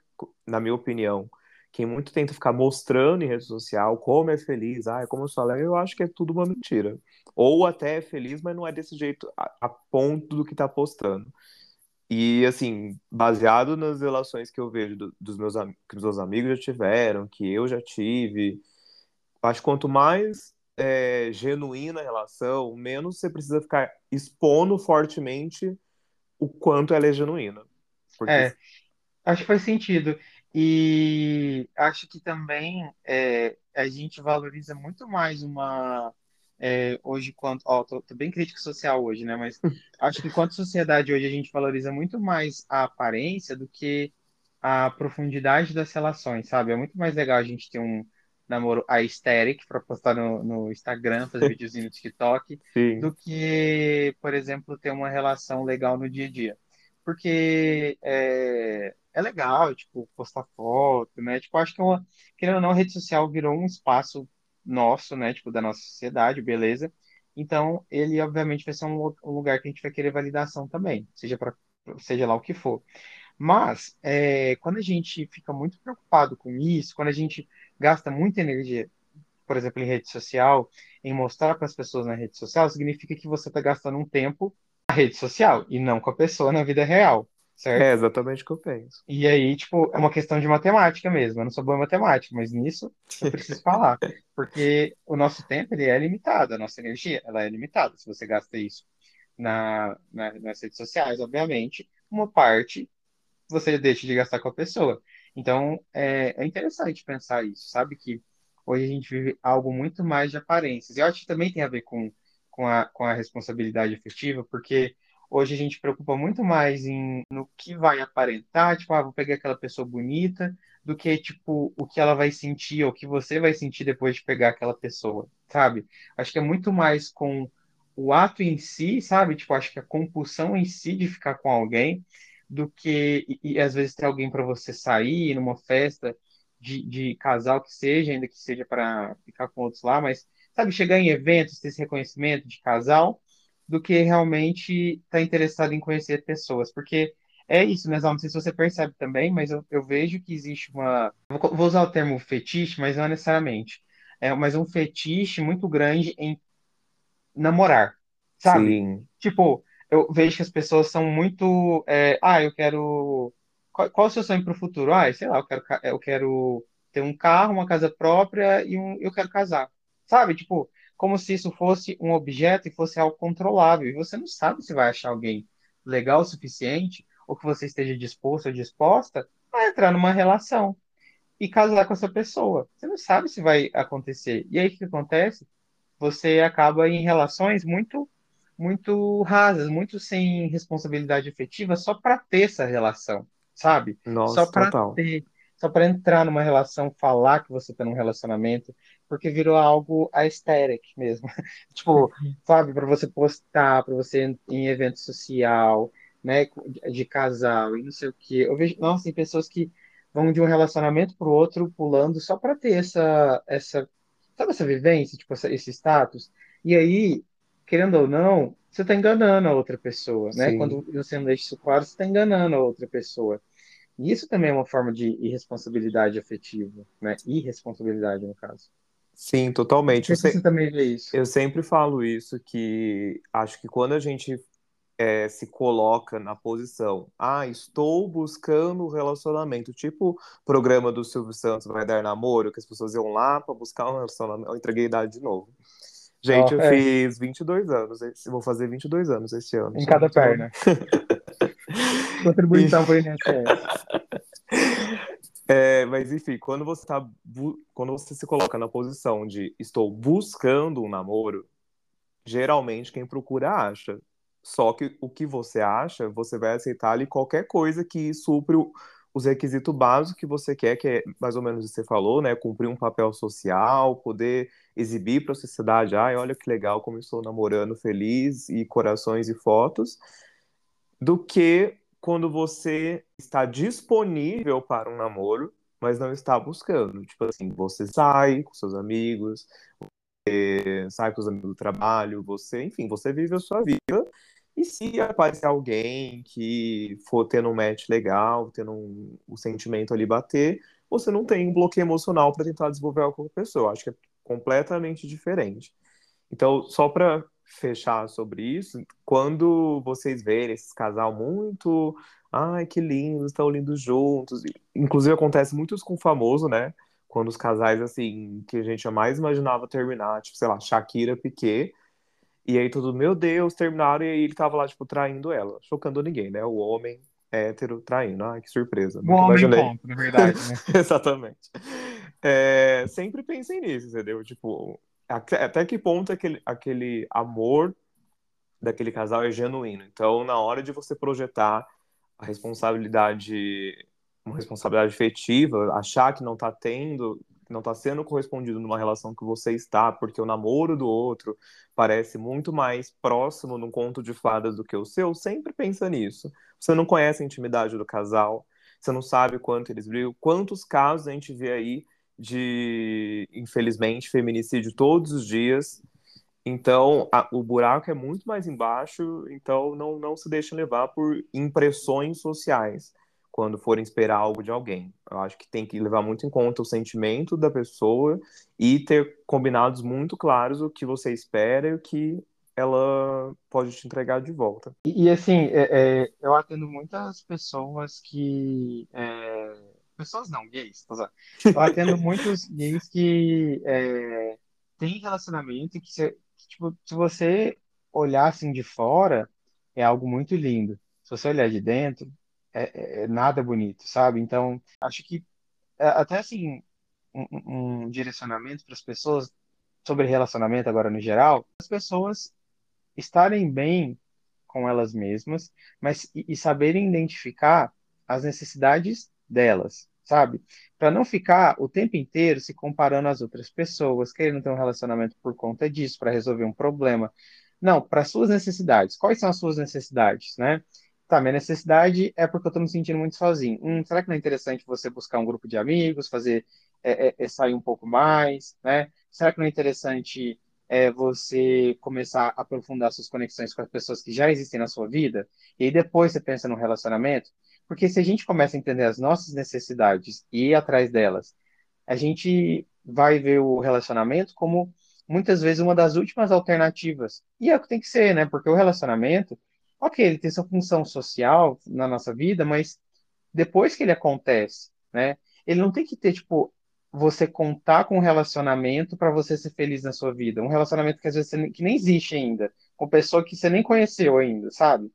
na minha opinião, quem muito tenta ficar mostrando em rede social como é feliz, ah, como eu sou alegre, eu acho que é tudo uma mentira. Ou até é feliz, mas não é desse jeito a, a ponto do que tá postando. E, assim, baseado nas relações que eu vejo do, dos meus, que os meus amigos já tiveram, que eu já tive, acho que quanto mais é, genuína a relação, menos você precisa ficar expondo fortemente o quanto ela é genuína. Porque... É, acho que faz sentido. E acho que também é, a gente valoriza muito mais uma. É, hoje, quanto. Ó, tô, tô bem crítico social hoje, né? Mas acho que quanto sociedade hoje a gente valoriza muito mais a aparência do que a profundidade das relações, sabe? É muito mais legal a gente ter um namoro aesthetic para postar no, no, Instagram, fazer videozinho no TikTok, Sim. do que, por exemplo, ter uma relação legal no dia a dia. Porque é, é legal, tipo, postar foto, né? Tipo, acho que é uma, querendo ou não, a rede social virou um espaço nosso, né? Tipo, da nossa sociedade, beleza? Então, ele obviamente vai ser um, um lugar que a gente vai querer validação também, seja para seja lá o que for. Mas, é, quando a gente fica muito preocupado com isso, quando a gente gasta muita energia, por exemplo, em rede social, em mostrar para as pessoas na rede social, significa que você está gastando um tempo na rede social e não com a pessoa na vida real, certo? É exatamente o que eu penso. E aí, tipo, é uma questão de matemática mesmo. Eu não sou boa em matemática, mas nisso eu preciso falar. Porque o nosso tempo, ele é limitado, a nossa energia, ela é limitada. Se você gasta isso na, na, nas redes sociais, obviamente, uma parte você deixa de gastar com a pessoa. Então, é, é interessante pensar isso, sabe? Que hoje a gente vive algo muito mais de aparências. E eu acho que também tem a ver com, com, a, com a responsabilidade afetiva, porque hoje a gente preocupa muito mais em no que vai aparentar, tipo, ah, vou pegar aquela pessoa bonita, do que, tipo, o que ela vai sentir, ou o que você vai sentir depois de pegar aquela pessoa, sabe? Acho que é muito mais com o ato em si, sabe? Tipo, acho que a compulsão em si de ficar com alguém do que e, e às vezes ter alguém para você sair numa festa de, de casal que seja, ainda que seja para ficar com outros lá, mas sabe, chegar em eventos, ter esse reconhecimento de casal, do que realmente estar tá interessado em conhecer pessoas, porque é isso, né, Não sei se você percebe também, mas eu, eu vejo que existe uma. Vou usar o termo fetiche, mas não necessariamente. É, mas um fetiche muito grande em namorar, sabe? Sim. Tipo, eu vejo que as pessoas são muito. É, ah, eu quero. Qual, qual é o seu sonho para o futuro? Ah, sei lá, eu quero, eu quero ter um carro, uma casa própria e um, eu quero casar. Sabe? Tipo, como se isso fosse um objeto e fosse algo controlável. E você não sabe se vai achar alguém legal o suficiente ou que você esteja disposto ou disposta a entrar numa relação e casar com essa pessoa. Você não sabe se vai acontecer. E aí o que acontece? Você acaba em relações muito muito rasas, muito sem responsabilidade efetiva, só para ter essa relação, sabe? Nossa, só para ter, só para entrar numa relação, falar que você está num relacionamento, porque virou algo aesthetic mesmo. tipo, sabe, para você postar, para você em evento social, né, de casal e não sei o quê. Eu vejo, nossa, tem pessoas que vão de um relacionamento para o outro pulando só para ter essa essa sabe essa vivência, tipo essa, esse status. E aí querendo ou não, você está enganando a outra pessoa, né? Sim. Quando você não deixa isso claro, você está enganando a outra pessoa. E isso também é uma forma de irresponsabilidade afetiva, né? Irresponsabilidade, no caso. Sim, totalmente. Eu, você também vê isso. Eu sempre falo isso, que acho que quando a gente é, se coloca na posição, ah, estou buscando um relacionamento, tipo programa do Silvio Santos vai dar namoro, que as pessoas iam lá para buscar um relacionamento, eu entreguei idade de novo. Gente, oh, eu é. fiz 22 anos. Vou fazer 22 anos esse ano. Em cada perna. Contribuição para o INSS. É, mas enfim, quando você tá quando você se coloca na posição de estou buscando um namoro, geralmente quem procura acha. Só que o que você acha, você vai aceitar ali qualquer coisa que supre os requisitos básicos que você quer, que é mais ou menos o que você falou, né? Cumprir um papel social, poder exibir para a sociedade, ai, olha que legal como estou namorando feliz e corações e fotos, do que quando você está disponível para um namoro, mas não está buscando. Tipo assim, você sai com seus amigos, você sai com os amigos do trabalho, você, enfim, você vive a sua vida e se aparecer alguém que for tendo um match legal, tendo um, o sentimento ali bater, você não tem um bloqueio emocional para tentar desenvolver com a pessoa. Acho que é completamente diferente. Então, só para fechar sobre isso, quando vocês verem esses casal muito, ai que lindos, estão lindos juntos, inclusive acontece muito isso com o famoso, né? quando os casais, assim, que a gente jamais imaginava terminar, tipo, sei lá, Shakira, Piquet, e aí todo, meu Deus, terminaram, e aí ele tava lá, tipo, traindo ela, chocando ninguém, né? O homem hétero traindo, ai, que surpresa. O homem ponto, na verdade, né? Exatamente. É, sempre pensem nisso, entendeu? Tipo, até, que ponto aquele, aquele amor daquele casal é genuíno. Então, na hora de você projetar a responsabilidade uma responsabilidade efetiva, achar que não está tendo, não está sendo correspondido numa relação que você está, porque o namoro do outro parece muito mais próximo num conto de fadas do que o seu, sempre pensa nisso. Você não conhece a intimidade do casal, você não sabe quanto eles brigam, quantos casos a gente vê aí de, infelizmente, feminicídio todos os dias. Então, a, o buraco é muito mais embaixo, então não, não se deixe levar por impressões sociais quando forem esperar algo de alguém. Eu acho que tem que levar muito em conta o sentimento da pessoa e ter combinados muito claros o que você espera e o que ela pode te entregar de volta. E, e assim, é, é, eu atendo muitas pessoas que. É, pessoas não, gays. Eu atendo muitos gays que é, têm relacionamento que, se, que, tipo, se você olhar assim de fora, é algo muito lindo. Se você olhar de dentro, é, é, é nada bonito, sabe? Então, acho que é, até assim, um, um direcionamento para as pessoas sobre relacionamento agora no geral, as pessoas estarem bem com elas mesmas, mas e, e saberem identificar as necessidades delas, sabe? Para não ficar o tempo inteiro se comparando às outras pessoas, querendo ter um relacionamento por conta disso, para resolver um problema. Não, para suas necessidades. Quais são as suas necessidades, né? Tá, minha necessidade é porque eu tô me sentindo muito sozinho. Hum, será que não é interessante você buscar um grupo de amigos, fazer é, é, é sair um pouco mais, né? Será que não é interessante é, você começar a aprofundar suas conexões com as pessoas que já existem na sua vida? E depois você pensa no relacionamento? Porque se a gente começa a entender as nossas necessidades e ir atrás delas, a gente vai ver o relacionamento como muitas vezes uma das últimas alternativas. E é o que tem que ser, né? Porque o relacionamento ok, ele tem sua função social na nossa vida, mas depois que ele acontece, né? Ele não tem que ter, tipo, você contar com um relacionamento para você ser feliz na sua vida. Um relacionamento que às vezes você, que nem existe ainda, com pessoa que você nem conheceu ainda, sabe?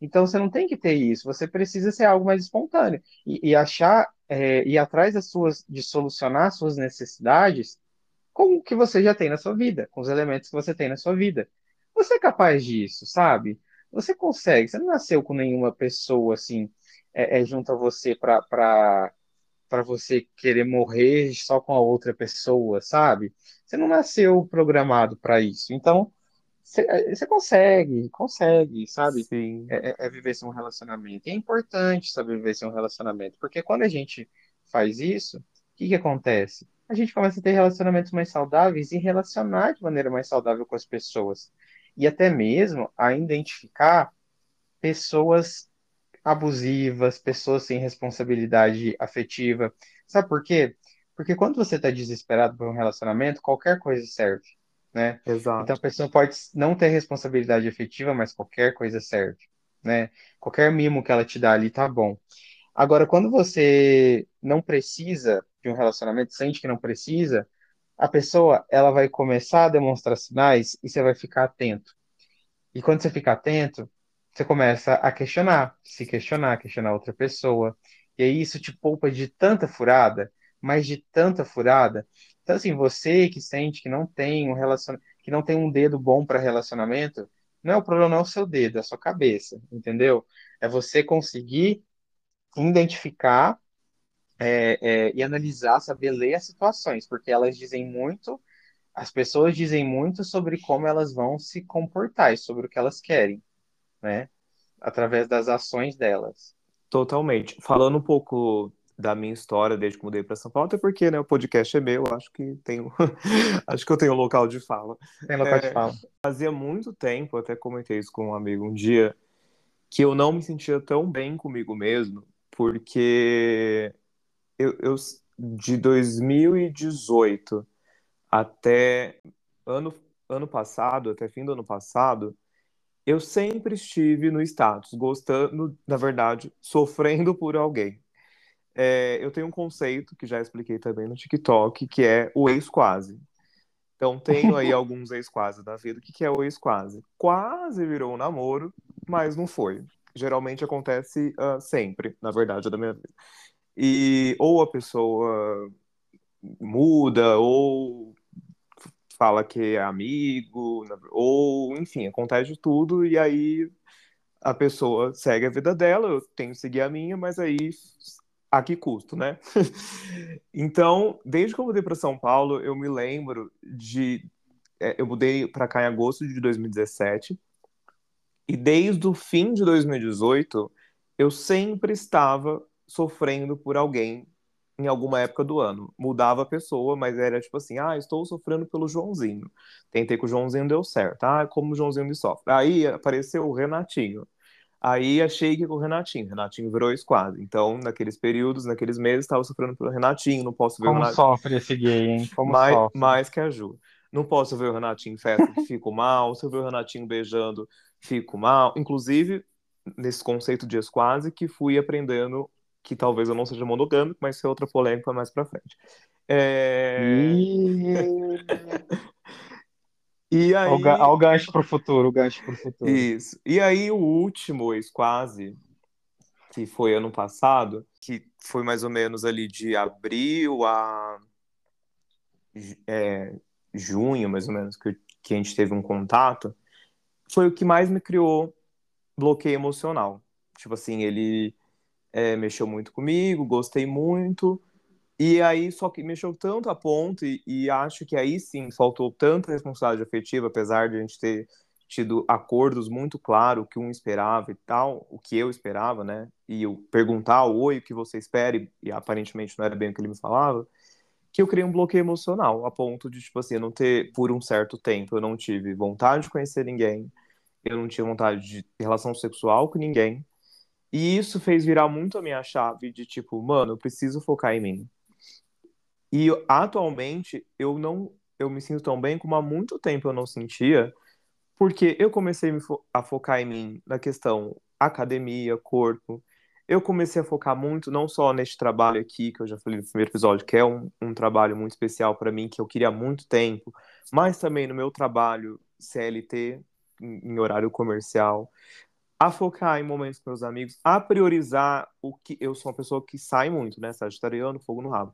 Então você não tem que ter isso, você precisa ser algo mais espontâneo e, e achar, é, ir atrás das suas, de solucionar suas necessidades com o que você já tem na sua vida, com os elementos que você tem na sua vida. Você é capaz disso, sabe? Você consegue, você não nasceu com nenhuma pessoa assim, é, é junto a você para para você querer morrer só com a outra pessoa, sabe? Você não nasceu programado para isso. Então, você, é, consegue, consegue, sabe? Sim. É, é, é viver sem um relacionamento. E é importante saber viver sem um relacionamento, porque quando a gente faz isso, o que, que acontece? A gente começa a ter relacionamentos mais saudáveis e relacionar de maneira mais saudável com as pessoas e até mesmo a identificar pessoas abusivas, pessoas sem responsabilidade afetiva. Sabe por quê? Porque quando você está desesperado por um relacionamento, qualquer coisa serve, né? Exato. Então a pessoa pode não ter responsabilidade afetiva, mas qualquer coisa serve, né? Qualquer mimo que ela te dá ali tá bom. Agora, quando você não precisa de um relacionamento, sente que não precisa, a pessoa ela vai começar a demonstrar sinais e você vai ficar atento. E quando você fica atento, você começa a questionar, se questionar, questionar outra pessoa. E aí isso te poupa de tanta furada, mas de tanta furada. Então assim, você que sente que não tem um relacion... que não tem um dedo bom para relacionamento, não é o problema não é o seu dedo, é a sua cabeça, entendeu? É você conseguir identificar é, é, e analisar, saber ler as situações, porque elas dizem muito, as pessoas dizem muito sobre como elas vão se comportar e sobre o que elas querem, né? Através das ações delas. Totalmente. Falando um pouco da minha história desde que mudei para São Paulo, até porque né, o podcast é meu, acho que tenho, acho que eu tenho local de fala. Tem local é, de fala. Fazia muito tempo, até comentei isso com um amigo um dia, que eu não me sentia tão bem comigo mesmo, porque eu, eu de 2018 até ano, ano passado, até fim do ano passado, eu sempre estive no status, gostando, na verdade, sofrendo por alguém. É, eu tenho um conceito que já expliquei também no TikTok, que é o ex-quase. Então, tenho aí alguns ex-quase da vida. O que, que é o ex-quase? Quase virou um namoro, mas não foi. Geralmente acontece uh, sempre, na verdade, da minha vida. E ou a pessoa muda, ou fala que é amigo, ou enfim, acontece de tudo, e aí a pessoa segue a vida dela, eu tenho que seguir a minha, mas aí a que custo, né? então, desde que eu mudei para São Paulo, eu me lembro de. É, eu mudei para cá em agosto de 2017, e desde o fim de 2018, eu sempre estava sofrendo por alguém em alguma época do ano. Mudava a pessoa, mas era tipo assim: ah, estou sofrendo pelo Joãozinho. Tentei com o Joãozinho, deu certo. Ah, como o Joãozinho me sofre. Aí apareceu o Renatinho. Aí achei que com o Renatinho. Renatinho virou esquadro. Então, naqueles períodos, naqueles meses, estava sofrendo pelo Renatinho. Não posso ver Como o Renatinho. sofre esse gay, hein? Como mais, sofre. mais que a Ju. Não posso ver o Renatinho em festa, fico mal. Se eu ver o Renatinho beijando, fico mal. Inclusive, nesse conceito de esquase, que fui aprendendo que talvez eu não seja monogâmico, mas isso é outra polêmica mais pra frente. É... E aí... O ga- o gancho pro futuro, o gancho pro futuro. Isso. E aí o último ex quase, que foi ano passado, que foi mais ou menos ali de abril a é, junho, mais ou menos, que, que a gente teve um contato, foi o que mais me criou bloqueio emocional. Tipo assim, ele é, mexeu muito comigo, gostei muito, e aí só que mexeu tanto a ponto, e, acho que aí sim faltou tanta responsabilidade afetiva, apesar de a gente ter tido acordos muito claros, o que um esperava e tal, o que eu esperava, né? E eu perguntar, oi, o que você espera, e, e aparentemente não era bem o que ele me falava, que eu criei um bloqueio emocional, a ponto de, tipo assim, eu não ter, por um certo tempo, eu não tive vontade de conhecer ninguém, eu não tinha vontade de relação sexual com ninguém, e isso fez virar muito a minha chave de, tipo, mano, eu preciso focar em mim. E atualmente eu não eu me sinto tão bem como há muito tempo eu não sentia, porque eu comecei a focar em mim na questão academia, corpo. Eu comecei a focar muito não só neste trabalho aqui, que eu já falei no primeiro episódio, que é um, um trabalho muito especial para mim, que eu queria há muito tempo, mas também no meu trabalho CLT, em, em horário comercial, a focar em momentos com meus amigos, a priorizar o que eu sou uma pessoa que sai muito, né? Sagitariano, fogo no rabo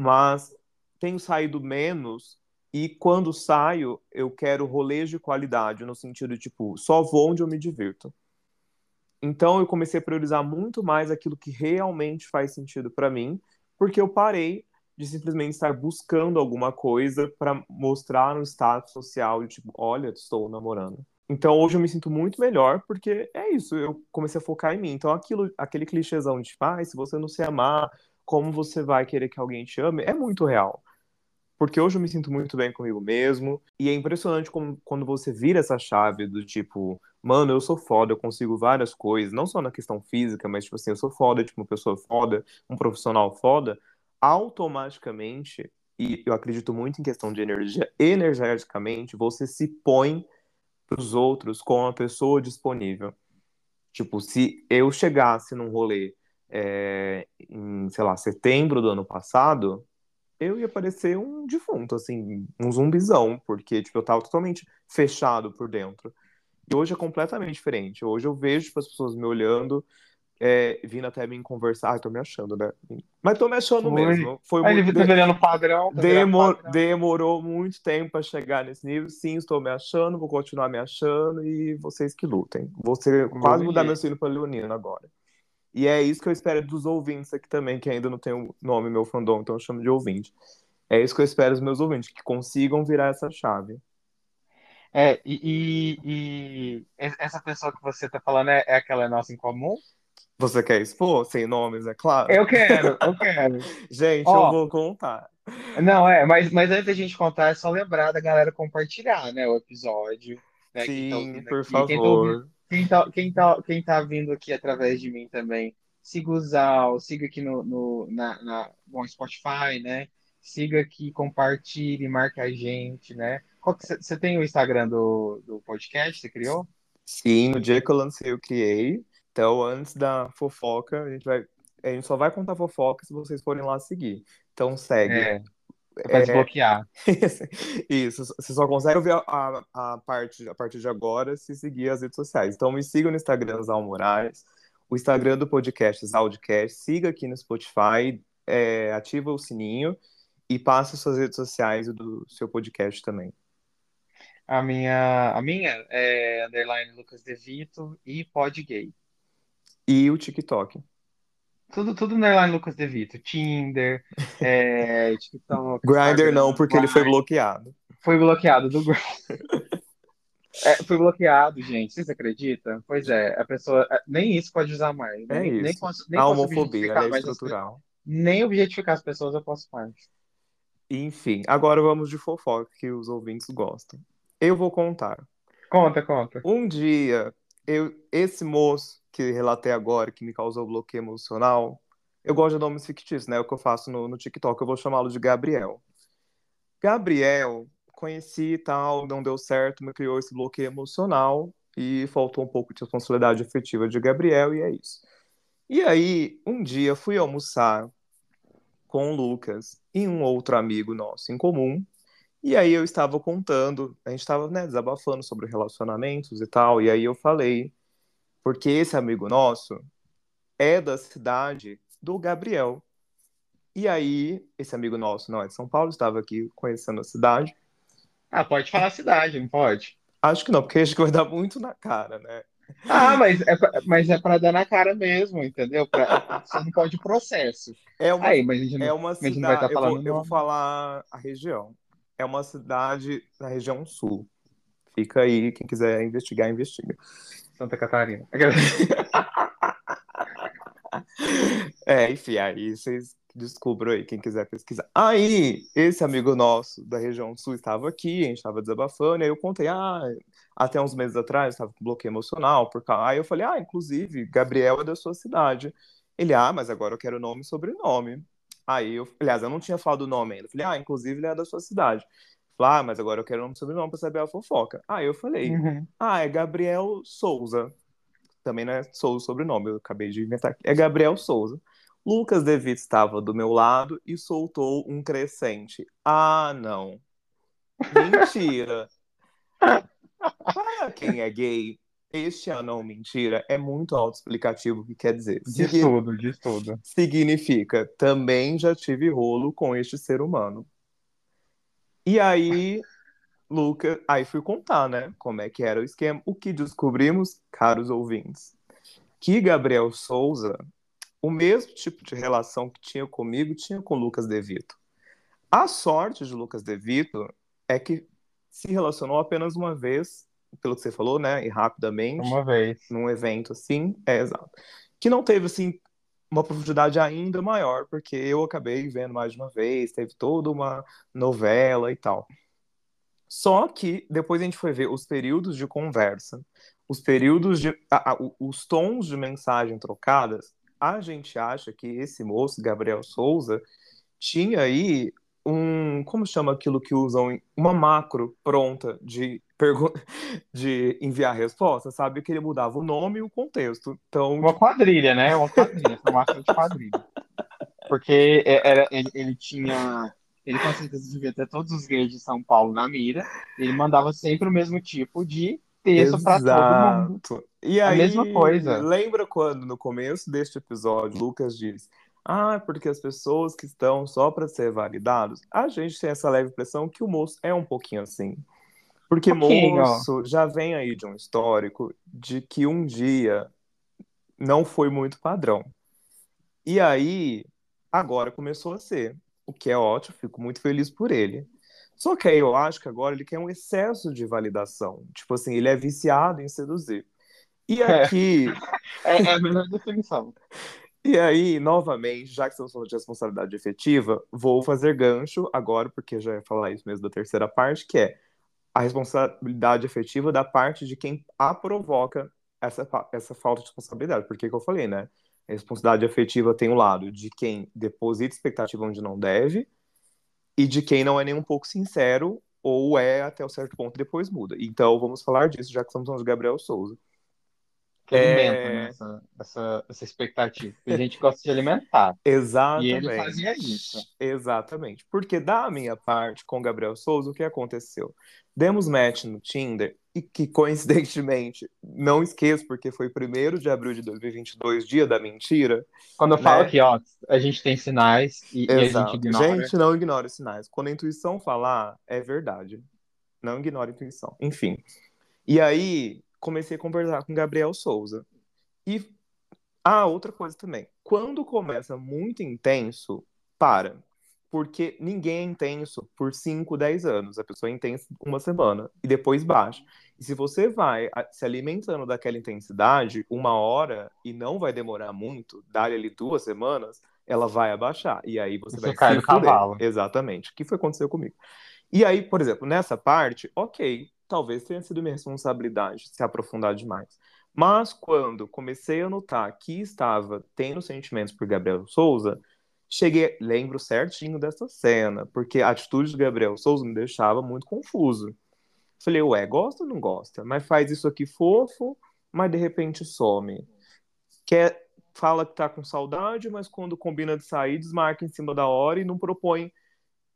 mas tenho saído menos e quando saio eu quero rolês de qualidade, no sentido tipo, só vou onde eu me divirto. Então eu comecei a priorizar muito mais aquilo que realmente faz sentido para mim, porque eu parei de simplesmente estar buscando alguma coisa para mostrar no status social de tipo, olha, estou namorando. Então hoje eu me sinto muito melhor porque é isso, eu comecei a focar em mim. Então aquilo, aquele clichêzão de ah, se você não se amar, como você vai querer que alguém te ame? É muito real. Porque hoje eu me sinto muito bem comigo mesmo. E é impressionante como, quando você vira essa chave do tipo, mano, eu sou foda, eu consigo várias coisas, não só na questão física, mas tipo assim, eu sou foda, tipo, uma pessoa foda, um profissional foda, automaticamente, e eu acredito muito em questão de energia, energeticamente, você se põe pros outros com uma pessoa disponível. Tipo, se eu chegasse num rolê é, em, sei lá, setembro do ano passado, eu ia parecer um defunto, assim, um zumbizão, porque, tipo, eu tava totalmente fechado por dentro. E hoje é completamente diferente. Hoje eu vejo tipo, as pessoas me olhando, é, vindo até mim conversar. Ai, tô me achando, né? Mas tô me achando Foi. mesmo. Foi Aí muito... tá virando padrão. Tá Demor- padrão. Demorou muito tempo para chegar nesse nível. Sim, estou me achando, vou continuar me achando e vocês que lutem. Vou ser- quase mudar meu signo para Leonino agora. E é isso que eu espero dos ouvintes aqui também, que ainda não tem o nome meu fandom, então eu chamo de ouvinte. É isso que eu espero dos meus ouvintes, que consigam virar essa chave. É, e, e- e essa pessoa que você tá falando é, é aquela nossa em comum? Você quer expor? Sem nomes, é claro. Eu quero, eu quero. Gente, eu vou contar. Não, é, mas, mas antes da gente contar, é só lembrar da galera compartilhar, né, o episódio. Né, tá Sim, ouvindo por aqui. Tá, favor. Quem, tá, quem, tá, quem tá vindo aqui através de mim também, siga o Zal, siga aqui no, no na, na bom, Spotify, né? Siga aqui, compartilhe, marque a gente, né? Você tem o Instagram do, do podcast? Você criou? Sim, no dia que eu lancei, eu criei. Então, antes da fofoca, a gente vai. A gente só vai contar fofoca se vocês forem lá seguir. Então segue. É, pra É, desbloquear. Isso, você só consegue ouvir a, a, parte, a partir de agora se seguir as redes sociais. Então me siga no Instagram, Zal Moraes, o Instagram do podcast, Zaldcast, siga aqui no Spotify, é, ativa o sininho e passe suas redes sociais e do seu podcast também. A minha, a minha é underline Lucas De Vito e pod gay. E o TikTok. Tudo, tudo underline Lucas De Vito. Tinder, é, TikTok, Grindr Instagram, não, porque ele foi Grindr. bloqueado. Foi bloqueado do Grindr. É, foi bloqueado, gente. Vocês acreditam? Pois é, a pessoa é, nem isso pode usar mais. É nem, nem isso. posso, nem A homofobia, é mais as estrutural. nem objetificar as pessoas eu posso mais. Enfim, agora vamos de fofoca que os ouvintes gostam. Eu vou contar. Conta, conta. Um dia, eu, esse moço que relatei agora, que me causou bloqueio emocional, eu gosto de nomes fictícios, né? É o que eu faço no, no TikTok, eu vou chamá-lo de Gabriel. Gabriel, conheci e tal, não deu certo, me criou esse bloqueio emocional e faltou um pouco de responsabilidade afetiva de Gabriel, e é isso. E aí, um dia, fui almoçar com o Lucas e um outro amigo nosso em comum, e aí eu estava contando, a gente estava, né, desabafando sobre relacionamentos e tal, e aí eu falei, porque esse amigo nosso é da cidade do Gabriel. E aí, esse amigo nosso não é de São Paulo, estava aqui conhecendo a cidade. Ah, pode falar a cidade, não pode? Acho que não, porque acho que vai dar muito na cara, né? Ah, mas é pra, mas é pra dar na cara mesmo, entendeu? Pra, você não pode processo. É uma, Aí, mas a gente é uma gente não vai cidade. estar Eu falando vou, eu vou falar a região. É uma cidade na região sul. Fica aí, quem quiser investigar, investiga. Santa Catarina. É, enfim, aí vocês descubram aí, quem quiser pesquisar. Aí, esse amigo nosso da região sul estava aqui, a gente estava desabafando, e aí eu contei, ah, até uns meses atrás estava com bloqueio emocional, por causa... aí eu falei, ah, inclusive, Gabriel é da sua cidade. Ele, ah, mas agora eu quero nome e sobrenome. Aí eu, aliás, eu não tinha falado o nome ainda. Falei, ah, inclusive ele é da sua cidade. Falei, ah, mas agora eu quero nome e sobrenome para saber a fofoca. Aí eu falei, Uhum. ah, é Gabriel Souza. Também não é Souza o sobrenome, eu acabei de inventar aqui. É Gabriel Souza. Lucas Devitt estava do meu lado e soltou um crescente. Ah, não. Mentira. Para quem é gay, este ah, não, mentira é muito autoexplicativo, o que quer dizer. Diz Signi- tudo, diz tudo. Significa, também já tive rolo com este ser humano. E aí, Lucas, aí fui contar, né, como é que era o esquema. O que descobrimos, caros ouvintes, que Gabriel Souza, o mesmo tipo de relação que tinha comigo, tinha com Lucas De Vito. A sorte de Lucas De Vito é que se relacionou apenas uma vez, pelo que você falou, né, e rapidamente Uma vez. num evento assim, é exato. Que não teve assim uma profundidade ainda maior, porque eu acabei vendo mais de uma vez, teve toda uma novela e tal. Só que depois a gente foi ver os períodos de conversa, os períodos de a- a- o- os tons de mensagem trocadas, a gente acha que esse moço, Gabriel Souza, tinha aí um, como chama aquilo que usam, uma macro pronta de de enviar resposta, sabe? Que ele mudava o nome e o contexto. Então, Uma quadrilha, né? Uma quadrilha, formato de quadrilha. Porque é- era, ele, ele tinha. Ele com certeza devia ter todos os gays de São Paulo na mira. Ele mandava sempre o mesmo tipo de texto para todo mundo. Exato. E A aí, mesma coisa. lembra quando no começo deste episódio Lucas diz: Ah, porque as pessoas que estão só para ser validados, a gente tem essa leve impressão que o moço é um pouquinho assim. Porque ó. moço já vem aí de um histórico de que um dia não foi muito padrão. E aí, agora começou a ser, o que é ótimo, fico muito feliz por ele. Só que aí eu acho que agora ele quer um excesso de validação. Tipo assim, ele é viciado em seduzir. E É. aqui, É, é a melhor definição. e aí, novamente, já que estamos falando de responsabilidade efetiva, vou fazer gancho agora, porque já ia falar isso mesmo da terceira parte, que é a responsabilidade efetiva da parte de quem a provoca essa, essa falta de responsabilidade. Porque que eu falei, né? A responsabilidade efetiva tem o lado de quem deposita expectativa onde não deve e de quem não é nem um pouco sincero ou é até um certo ponto e depois muda. Então, vamos falar disso, já que estamos falando de Gabriel Souza. Que alimenta né, essa, essa, essa expectativa. Tem gente que gosta de alimentar. Exatamente. E ele fazia isso. Exatamente. Porque da minha parte, com o Gabriel Souza, o que aconteceu? Demos match no Tinder e que, coincidentemente, não esqueço, porque foi 1 de abril de 2022, dia da mentira. Quando eu né? falo que, ó, a gente tem sinais e, e, a gente ignora. Gente, não ignora os sinais. Quando a intuição falar, é verdade. Não ignora a intuição. Enfim. E aí, comecei a conversar com Gabriel Souza. E ah, outra coisa também. Quando começa muito intenso, para. Porque ninguém é intenso por 5, 10 anos. A pessoa é intensa uma semana e depois baixa. E se você vai se alimentando daquela intensidade uma hora e não vai demorar muito, dá ali duas semanas, ela vai abaixar. E aí você, você vai cai do cavalo. Exatamente. O que foi aconteceu comigo? E aí, por exemplo, nessa parte, ok, talvez tenha sido minha responsabilidade se aprofundar demais. Mas quando comecei a notar que estava tendo sentimentos por Gabriel Souza, cheguei, lembro certinho dessa cena, porque a atitude do Gabriel Souza me deixava muito confuso. Falei, ué, gosta ou não gosta? Mas faz isso aqui fofo, mas de repente some. Quer, fala que tá com saudade, mas quando combina de sair, desmarca em cima da hora e não propõe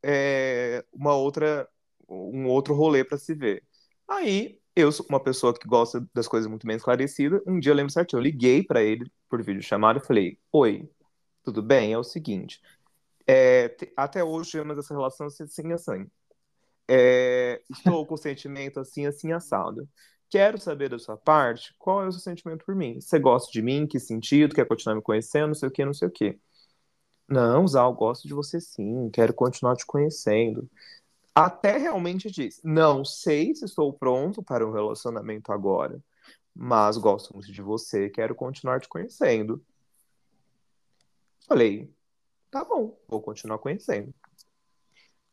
é, uma outra, um outro rolê para se ver. Aí, eu sou uma pessoa que gosta das coisas muito bem esclarecidas. Um dia eu lembro certinho, eu liguei para ele por vídeo chamado e falei: Oi, tudo bem? É o seguinte. É, até hoje temos essa relação assim, assim. É, estou com o sentimento assim, assim, assado. Quero saber da sua parte qual é o seu sentimento por mim. Você gosta de mim? Que sentido? Quer continuar me conhecendo? Não sei o que, não sei o que. Não, Zal, gosto de você sim. Quero continuar te conhecendo até realmente diz: Não sei se estou pronto para um relacionamento agora, mas gosto muito de você, quero continuar te conhecendo. Falei: Tá bom, vou continuar conhecendo.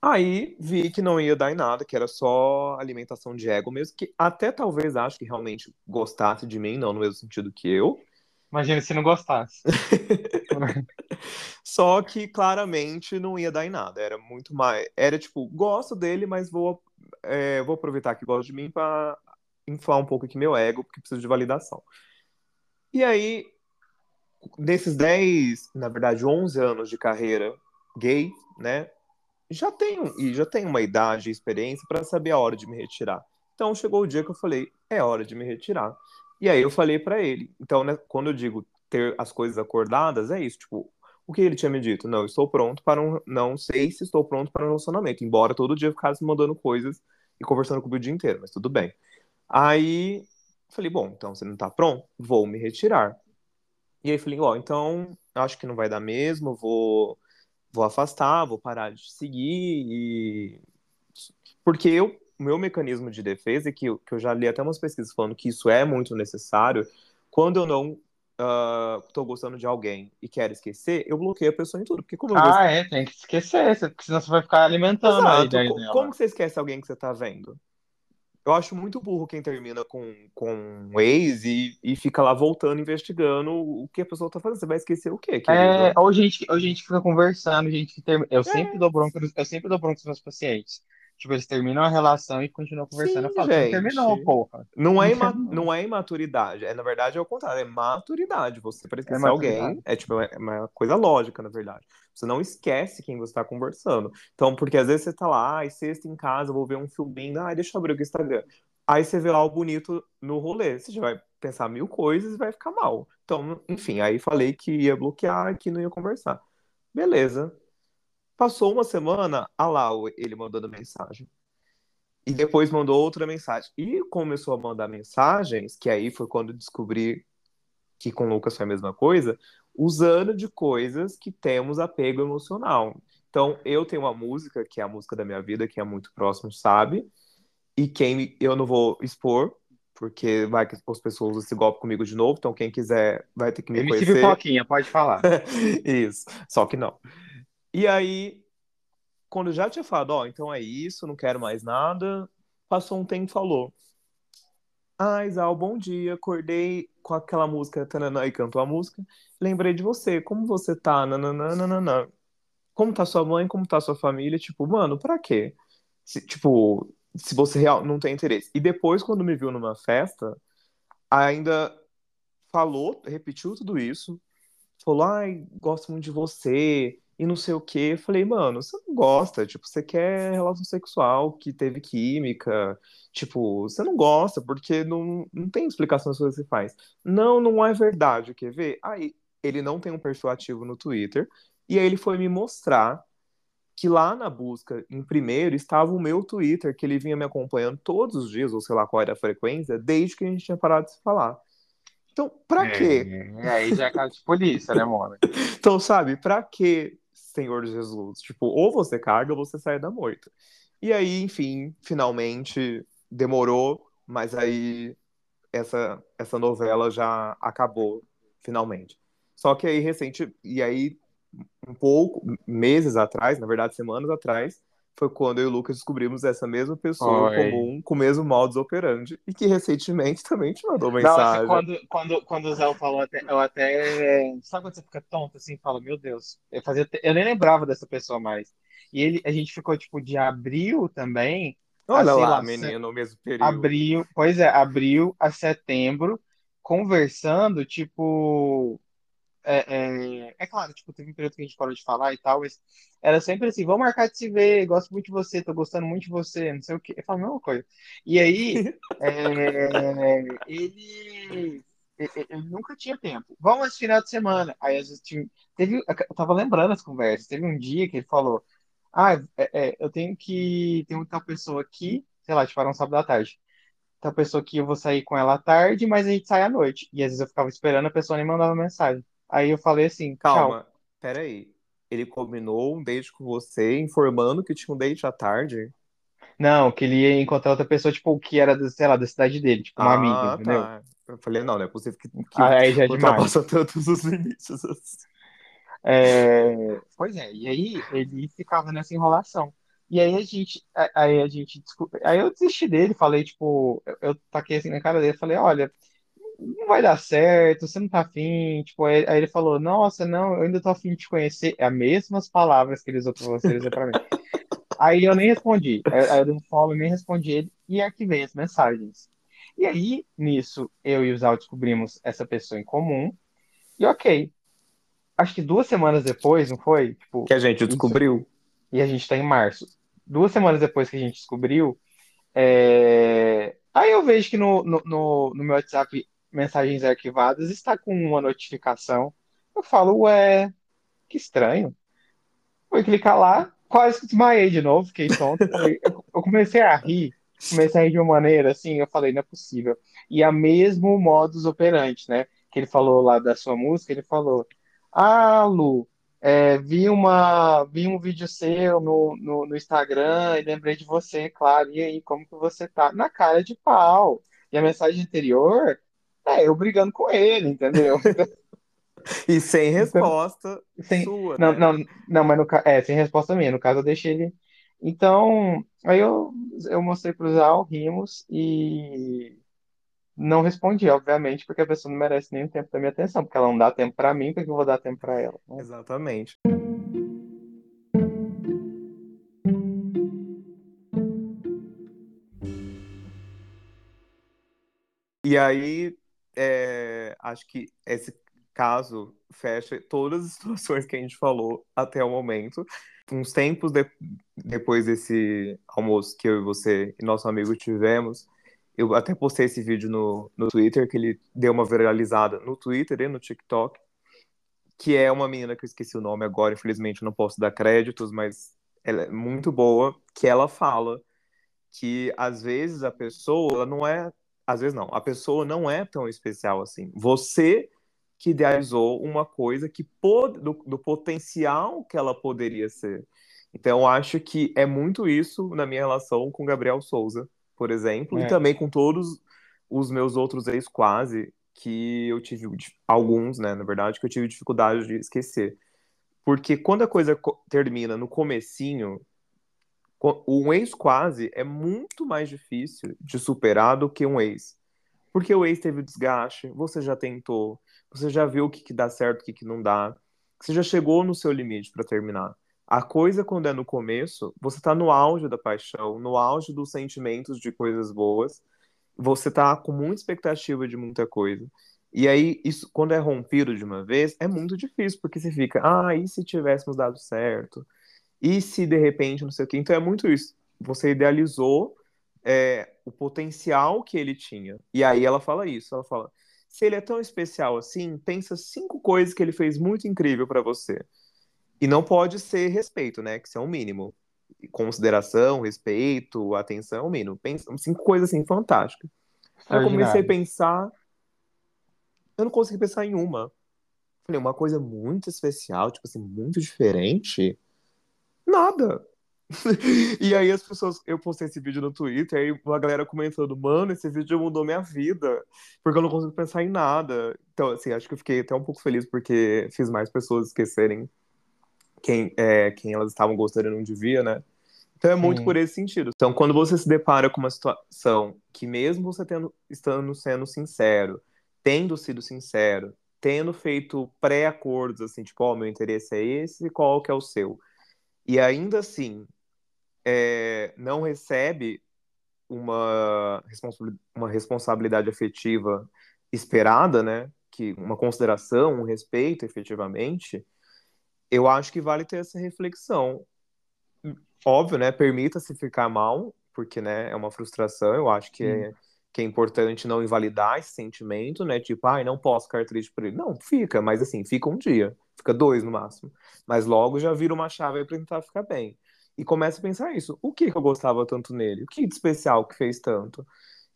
Aí vi que não ia dar em nada, que era só alimentação de ego mesmo, que até talvez acho que realmente gostasse de mim, não no mesmo sentido que eu. Imagina se não gostasse. Só que claramente não ia dar em nada. Era muito mais. Era tipo, gosto dele, mas vou, é, vou aproveitar que gosta de mim para inflar um pouco aqui meu ego, porque preciso de validação. E aí, nesses 10, na verdade, 11 anos de carreira gay, né? Já tenho, e já tenho uma idade e experiência para saber a hora de me retirar. Então chegou o dia que eu falei, é hora de me retirar. E aí eu falei para ele. Então, né, quando eu digo ter as coisas acordadas, é isso, tipo, o que ele tinha me dito? Não, estou pronto para um. Não sei se estou pronto para um relacionamento. Embora todo dia ficasse mandando coisas e conversando comigo o dia inteiro, mas tudo bem. Aí falei, bom, então você não está pronto? Vou me retirar. E aí falei, ó, oh, então acho que não vai dar mesmo, vou, vou afastar, vou parar de seguir e. Porque eu, meu mecanismo de defesa, é que eu, que eu já li até umas pesquisas falando que isso é muito necessário, quando eu não uh, tô gostando de alguém e quero esquecer, eu bloqueio a pessoa em tudo. Porque como ah, é, tem que esquecer, porque senão você vai ficar alimentando Exato. a ideia como, dela. Como você esquece alguém que você tá vendo? Eu acho muito burro quem termina com, com um ex e, e fica lá voltando, investigando o que a pessoa tá fazendo. Você vai esquecer o quê? Querido? É, ou gente, ou gente fica conversando, gente que termina. Eu é. sempre dou bronca, eu sempre dou bronca nos meus pacientes. Tipo, eles terminam a relação e continuam conversando. Sim, eu falo, gente. terminou, porra. Não é, ima não é imaturidade. É, na verdade, é o contrário. É maturidade. Você, para esquecer é alguém, é tipo, é uma coisa lógica, na verdade. Você não esquece quem você está conversando. Então, porque às vezes você tá lá, ai, sexta em casa, vou ver um filminho, ai, deixa eu abrir o Instagram. Aí você vê algo bonito no rolê. Você já vai pensar mil coisas e vai ficar mal. Então, enfim, aí falei que ia bloquear, que não ia conversar. Beleza. Passou uma semana, a lá ele mandando mensagem. E depois mandou outra mensagem. E começou a mandar mensagens, que aí foi quando descobri que com o Lucas foi a mesma coisa, usando de coisas que temos apego emocional. Então, eu tenho uma música, que é a música da minha vida, que é muito próximo, sabe? E quem eu não vou expor, porque vai que as pessoas usam esse golpe comigo de novo, então quem quiser vai ter que me MC conhecer. Pipoquinha, pode falar. Isso, só que não. E aí, quando eu já tinha falado, ó, oh, então é isso, não quero mais nada, passou um tempo e falou. Ah, Isal, bom dia, acordei com aquela música, tanana, e cantou a música, lembrei de você, como você tá, nananana, como tá sua mãe, como tá sua família, tipo, mano, pra quê? Se, tipo, se você real, não tem interesse. E depois, quando me viu numa festa, ainda falou, repetiu tudo isso, falou, ai, gosto muito de você, e não sei o quê. Eu falei, mano, você não gosta, tipo, você quer relação sexual que teve química, tipo, você não gosta, porque não, não tem explicação se você faz. Não, não é verdade, quer ver? Aí, ele não tem um perfil ativo no Twitter, e aí ele foi me mostrar que lá na busca, em primeiro, estava o meu Twitter, que ele vinha me acompanhando todos os dias, ou sei lá qual era a frequência, desde que a gente tinha parado de se falar. Então, pra É, quê? aí já é caso de polícia, né, mano? Então, sabe, pra que, Senhor Jesus? Tipo, ou você carga ou você sai da moita. E aí, enfim, finalmente demorou, mas aí essa, essa novela já acabou, finalmente. Só que aí, recente, e aí, um pouco, meses atrás, na verdade, semanas atrás, foi quando eu e o Lucas descobrimos essa mesma pessoa Foi. comum, com o mesmo modus operandi, e que recentemente também te mandou Nossa, mensagem. quando, quando, quando o Zé falou, até- eu até. Sabe quando você fica tonto assim? Fala, meu Deus. Eu, fazia, eu nem lembrava dessa pessoa mais. E ele, a gente ficou, tipo, de abril também. Olha sei lá, lá, menino, no mesmo período. Abril, pois é, abril a setembro, conversando, tipo. É, é, é claro, tipo, teve um período que a gente parou de falar e tal, mas era sempre assim, vamos marcar de se ver, gosto muito de você, tô gostando muito de você, não sei o quê. Eu falo a mesma coisa. E aí, é, ele, ele ele nunca tinha tempo. Vamos esse final de semana. Aí às vezes tinha, teve, eu tava lembrando as conversas, teve um dia que ele falou, ah, é, é, eu tenho que, tem uma tal pessoa aqui, sei lá, tipo, era um sábado à tarde. Tal pessoa que eu vou sair com ela à tarde, mas a gente sai à noite. E às vezes eu ficava esperando, a pessoa nem mandava mensagem. Aí eu falei assim, tchau. Calma, peraí. Ele combinou um date com você, informando que tinha um date à tarde? Não, que ele ia encontrar outra pessoa, tipo, que era, sei lá, da cidade dele, tipo, uma amiga, Ah, entendeu? tá. Eu falei, não, não é possível que, que Aí já é ultrapassa tantos os limites. assim. É, Pois é, e aí ele ficava nessa enrolação. E aí a gente, aí a gente, aí eu desisti dele, falei, tipo, eu, eu taquei assim na cara dele, falei, olha, não vai dar certo, você não tá afim, tipo, aí, aí ele falou, nossa, não, eu ainda tô afim de te conhecer, é as mesmas palavras que ele usou pra você, usou pra mim. Aí eu nem respondi, aí, eu dei um follow, nem respondi ele, e arquivei as mensagens. E aí, nisso, eu e o Zal descobrimos essa pessoa em comum, e ok, acho que duas semanas depois, não foi? Tipo, Que a gente isso, descobriu. e a gente tá em março. Duas semanas depois que a gente descobriu, é, aí eu vejo que no, no, no, no meu WhatsApp, mensagens arquivadas, está com uma notificação. Eu falo, ué, que estranho. Fui clicar lá, quase que desmaiei de novo, fiquei tonto. Eu comecei a rir, comecei a rir de uma maneira assim, eu falei, não é possível. E a mesmo modus operandi, né? Que ele falou lá da sua música, ele falou, ah, Lu, é, vi uma, vi um vídeo seu no, no, no Instagram e lembrei de você, claro. E aí, como que você tá? Na cara de pau. E a mensagem anterior, é eu brigando com ele, entendeu? E sem Então, resposta sem, sua, não, né? não, não, mas no, ca- é, sem resposta minha. No caso, eu deixei ele. Então, aí eu, eu mostrei pro Zal, rimos e não respondi, obviamente, porque a pessoa não merece nem o tempo da minha atenção, porque ela não dá tempo pra mim, por que eu vou dar tempo pra ela? né? Exatamente. E aí, é, acho que esse caso fecha todas as situações que a gente falou até o momento. Uns tempos de- depois desse almoço que eu e você e nosso amigo tivemos, eu até postei esse vídeo no, no Twitter, que ele deu uma viralizada no Twitter e no TikTok, que é uma menina que eu esqueci o nome agora, infelizmente não posso dar créditos, mas ela é muito boa, que ela fala que às vezes a pessoa não é, às vezes não, a pessoa não é tão especial assim. Você que idealizou uma coisa que pod, do, do potencial que ela poderia ser. Então, eu acho que é muito isso na minha relação com Gabriel Souza, por exemplo, e É. também com todos os meus outros ex quase que eu tive alguns, né, na verdade, que eu tive dificuldade de esquecer. Porque quando a coisa co- termina no comecinho, co- um ex quase é muito mais difícil de superar do que um ex. Porque o ex teve desgaste, você já tentou, você já viu o que, que dá certo, o que, que não dá, você já chegou no seu limite para terminar. A coisa, quando é no começo, você tá no auge da paixão, no auge dos sentimentos de coisas boas, você tá com muita expectativa de muita coisa. E aí, isso, quando é rompido de uma vez, é muito difícil, porque você fica, ah, e se tivéssemos dado certo? E se de repente, não sei o quê? Então é muito isso. Você idealizou é, o potencial que ele tinha. E aí ela fala isso, ela fala, se ele é tão especial assim, pensa cinco coisas que ele fez muito incrível para você. E não pode ser respeito, né? Que isso é o um mínimo. Consideração, respeito, atenção é o mínimo. Pensa, cinco coisas assim fantásticas. Eu comecei a pensar. Eu não consegui pensar em uma. Falei, uma coisa muito especial, tipo assim, muito diferente. Nada. e aí as pessoas, eu postei esse vídeo no Twitter, aí uma galera comentando, mano, esse vídeo mudou minha vida, porque eu não consigo pensar em nada. Então, assim, acho que eu fiquei até um pouco feliz porque fiz mais pessoas esquecerem quem, é, quem elas estavam gostando e não devia, né? Então é muito Sim. por esse sentido. Então, quando você se depara com uma situação que mesmo você tendo, estando sendo sincero, tendo sido sincero, tendo feito pré-acordos, assim, tipo, ó, oh, meu interesse é esse, qual que é o seu? E ainda assim, é, não recebe uma, uma responsabilidade afetiva esperada, né? Que uma consideração, um respeito, efetivamente, eu acho que vale ter essa reflexão. Óbvio, né? Permita-se ficar mal, porque, né, é uma frustração. Eu acho que é, que é importante não invalidar esse sentimento, né? Tipo, ai, ah, não posso ficar triste por ele. Não, fica, mas assim, fica um dia, fica dois no máximo. Mas logo já vira uma chave para tentar ficar bem e começa a pensar isso. O que, que eu gostava tanto nele? O que de especial que fez tanto?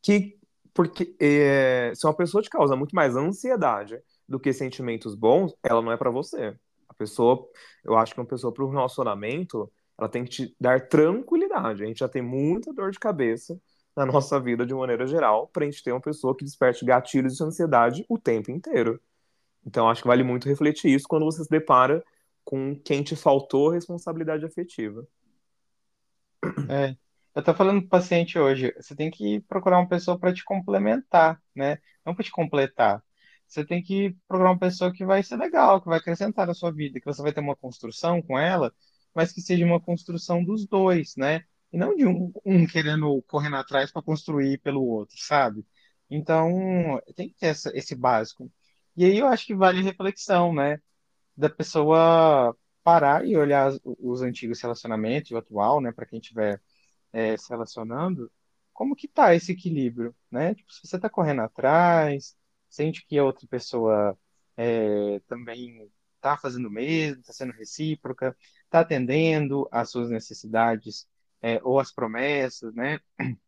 Que porque é, se uma pessoa te causa muito mais ansiedade do que sentimentos bons, ela não é para você. A pessoa, eu acho que uma pessoa para um relacionamento, ela tem que te dar tranquilidade. A gente já tem muita dor de cabeça na nossa vida de maneira geral, para a gente ter uma pessoa que desperte gatilhos de ansiedade o tempo inteiro. Então, acho que vale muito refletir isso quando você se depara com quem te faltou responsabilidade afetiva. É, eu tô falando pro paciente hoje, você tem que procurar uma pessoa para te complementar, né? Não para te completar. Você tem que procurar uma pessoa que vai ser legal, que vai acrescentar na sua vida, que você vai ter uma construção com ela, mas que seja uma construção dos dois, né? E não de um, um querendo correndo atrás para construir pelo outro, sabe? Então, tem que ter essa, esse básico. E aí eu acho que vale reflexão, né? Da pessoa parar e olhar os antigos relacionamentos, o atual, né, para quem estiver é, se relacionando, como que tá esse equilíbrio, né? Tipo, se você está correndo atrás, sente que a outra pessoa é, também está fazendo o mesmo, está sendo recíproca, está atendendo às suas necessidades é, ou às promessas, né?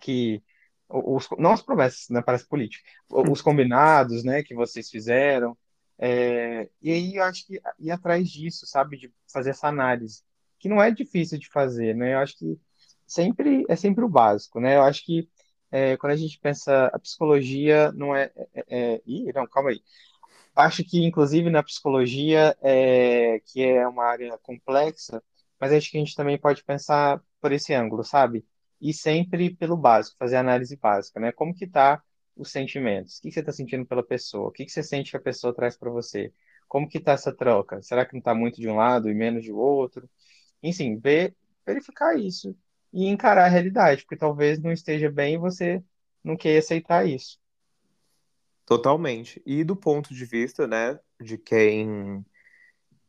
Que os, não as promessas, né? Parece político, os combinados, né? Que vocês fizeram, é, e aí eu acho que ir atrás disso, sabe, de fazer essa análise, que não é difícil de fazer, né? Eu acho que sempre é sempre o básico, né? Eu acho que é, quando a gente pensa a psicologia não é, é, é, ih, não, calma aí. Acho que inclusive na psicologia é, que é uma área complexa, mas acho que a gente também pode pensar por esse ângulo, sabe? E sempre pelo básico, fazer análise básica, né? Como que tá os sentimentos. O que você está sentindo pela pessoa? O que você sente que a pessoa traz para você? Como que está essa troca? Será que não está muito de um lado e menos de outro? Enfim, ver, verificar isso e encarar a realidade, porque talvez não esteja bem e você não queira aceitar isso. Totalmente. E do ponto de vista, né, de quem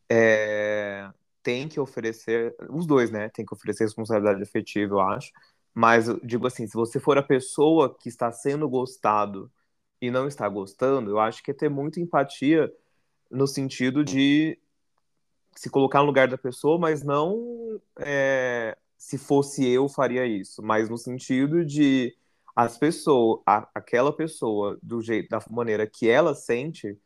é, tem que oferecer, os dois, né, tem que oferecer responsabilidade afetiva, eu acho, mas digo assim, se você for a pessoa que está sendo gostado e não está gostando, eu acho que é ter muita empatia no sentido de se colocar no lugar da pessoa, mas não é, se fosse eu faria isso, mas no sentido de as pessoas, a, aquela pessoa do jeito, da maneira que ela sente,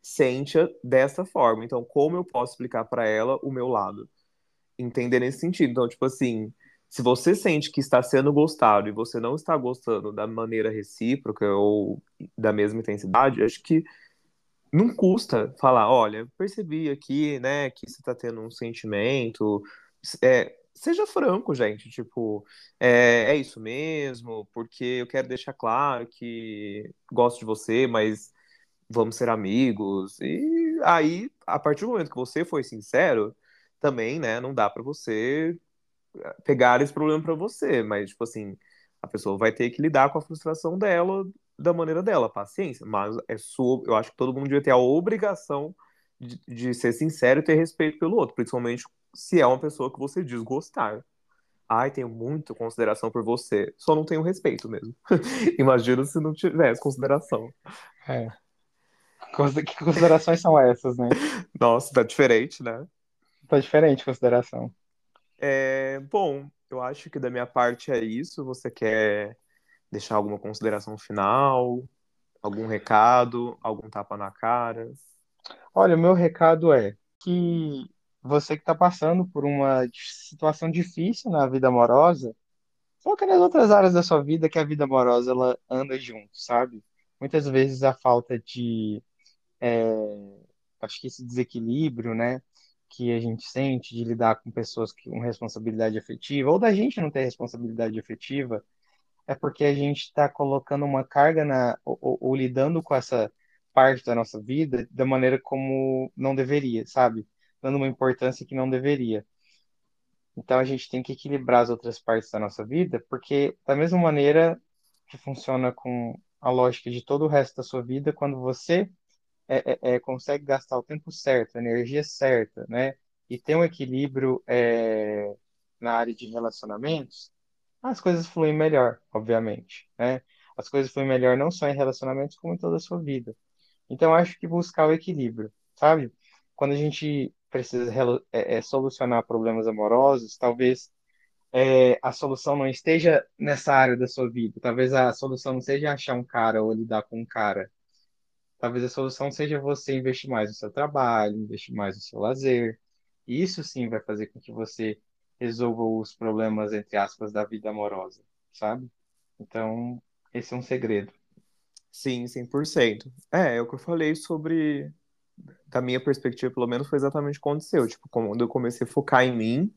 sente dessa forma. Então, como eu posso explicar para ela o meu lado? Entender nesse sentido. Então, tipo assim, se você sente que está sendo gostado e você não está gostando da maneira recíproca ou da mesma intensidade, acho que não custa falar, olha, percebi aqui, né, que você está tendo um sentimento, é, seja franco, gente, tipo, é, é isso mesmo, porque eu quero deixar claro que gosto de você, mas vamos ser amigos. E aí, a partir do momento que você foi sincero, também, né, não dá para você pegar esse problema para você, mas, tipo assim, a pessoa vai ter que lidar com a frustração dela da maneira dela, paciência, mas é sua, eu acho que todo mundo devia ter a obrigação de, de ser sincero e ter respeito pelo outro, principalmente se é uma pessoa que você diz gostar. Ai, tenho muita consideração por você, só não tenho respeito mesmo. Imagina se não tivesse consideração. É. Que considerações são essas, né? Nossa, tá diferente, né? Tá diferente a consideração. É, bom, eu acho que da minha parte é isso. Você quer deixar alguma consideração final? Algum recado? Algum tapa na cara? Olha, o meu recado é que você que está passando por uma situação difícil na vida amorosa, foca nas outras áreas da sua vida que a vida amorosa ela anda junto, sabe? Muitas vezes a falta de, é, acho que esse desequilíbrio, né, que a gente sente de lidar com pessoas com responsabilidade afetiva, ou da gente não ter responsabilidade afetiva, é porque a gente está colocando uma carga na, ou, ou, ou lidando com essa parte da nossa vida da maneira como não deveria, sabe? Dando uma importância que não deveria. Então a gente tem que equilibrar as outras partes da nossa vida, porque da mesma maneira que funciona com a lógica de todo o resto da sua vida, quando você é, é, é, consegue gastar o tempo certo, a energia certa, né? E ter um equilíbrio é, na área de relacionamentos, as coisas fluem melhor, obviamente, né? As coisas fluem melhor não só em relacionamentos, como em toda a sua vida. Então, acho que buscar o equilíbrio, sabe? Quando a gente precisa é, é, solucionar problemas amorosos, talvez é, a solução não esteja nessa área da sua vida. Talvez a solução não seja achar um cara ou lidar com um cara. Talvez a solução seja você investir mais no seu trabalho, investir mais no seu lazer. E isso sim vai fazer com que você resolva os problemas, entre aspas, da vida amorosa, sabe? Então, esse é um segredo. Sim, 100%. É, é o que eu falei sobre, da minha perspectiva, pelo menos, foi exatamente o que aconteceu. Tipo, quando eu comecei a focar em mim,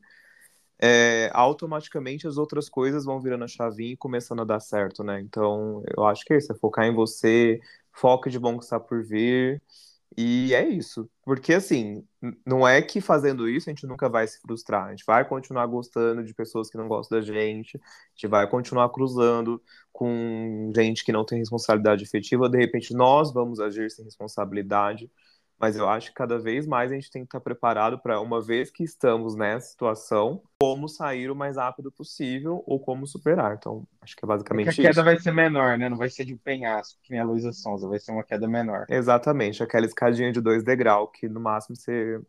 é, automaticamente as outras coisas vão virando a chavinha e começando a dar certo, né? Então, eu acho que é isso, é focar em você, foca de bom que está por vir, e é isso. Porque, assim, não é que fazendo isso a gente nunca vai se frustrar. A gente vai continuar gostando de pessoas que não gostam da gente, a gente vai continuar cruzando com gente que não tem responsabilidade efetiva. De repente, nós vamos agir sem responsabilidade. Mas eu acho que cada vez mais a gente tem que estar preparado para, uma vez que estamos nessa situação, como sair o mais rápido possível ou como superar. Então, acho que é basicamente isso. a queda vai ser menor, né? Não vai ser de um penhasco, que nem a Luísa Sonza, vai ser uma queda menor. Exatamente, aquela escadinha de dois degraus, que no máximo você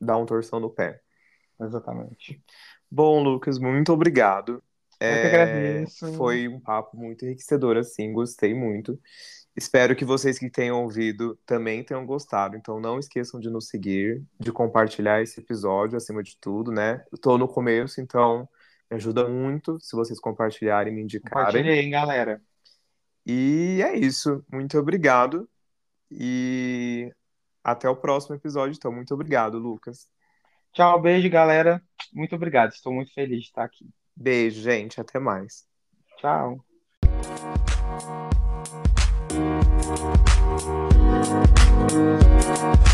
dá um torção no pé. Exatamente. Bom, Lucas, muito obrigado. Eu é, que agradeço. Foi um papo muito enriquecedor, assim, gostei muito. Espero que vocês que tenham ouvido também tenham gostado. Então não esqueçam de nos seguir, de compartilhar esse episódio acima de tudo, né? Estou no começo, então me ajuda muito se vocês compartilharem e me indicarem. Compartilhem, galera. E é isso. Muito obrigado. E até o próximo episódio. Então, muito obrigado, Lucas. Tchau, beijo, galera. Muito obrigado. Estou muito feliz de estar aqui. Beijo, gente. Até mais. Tchau. Thank you.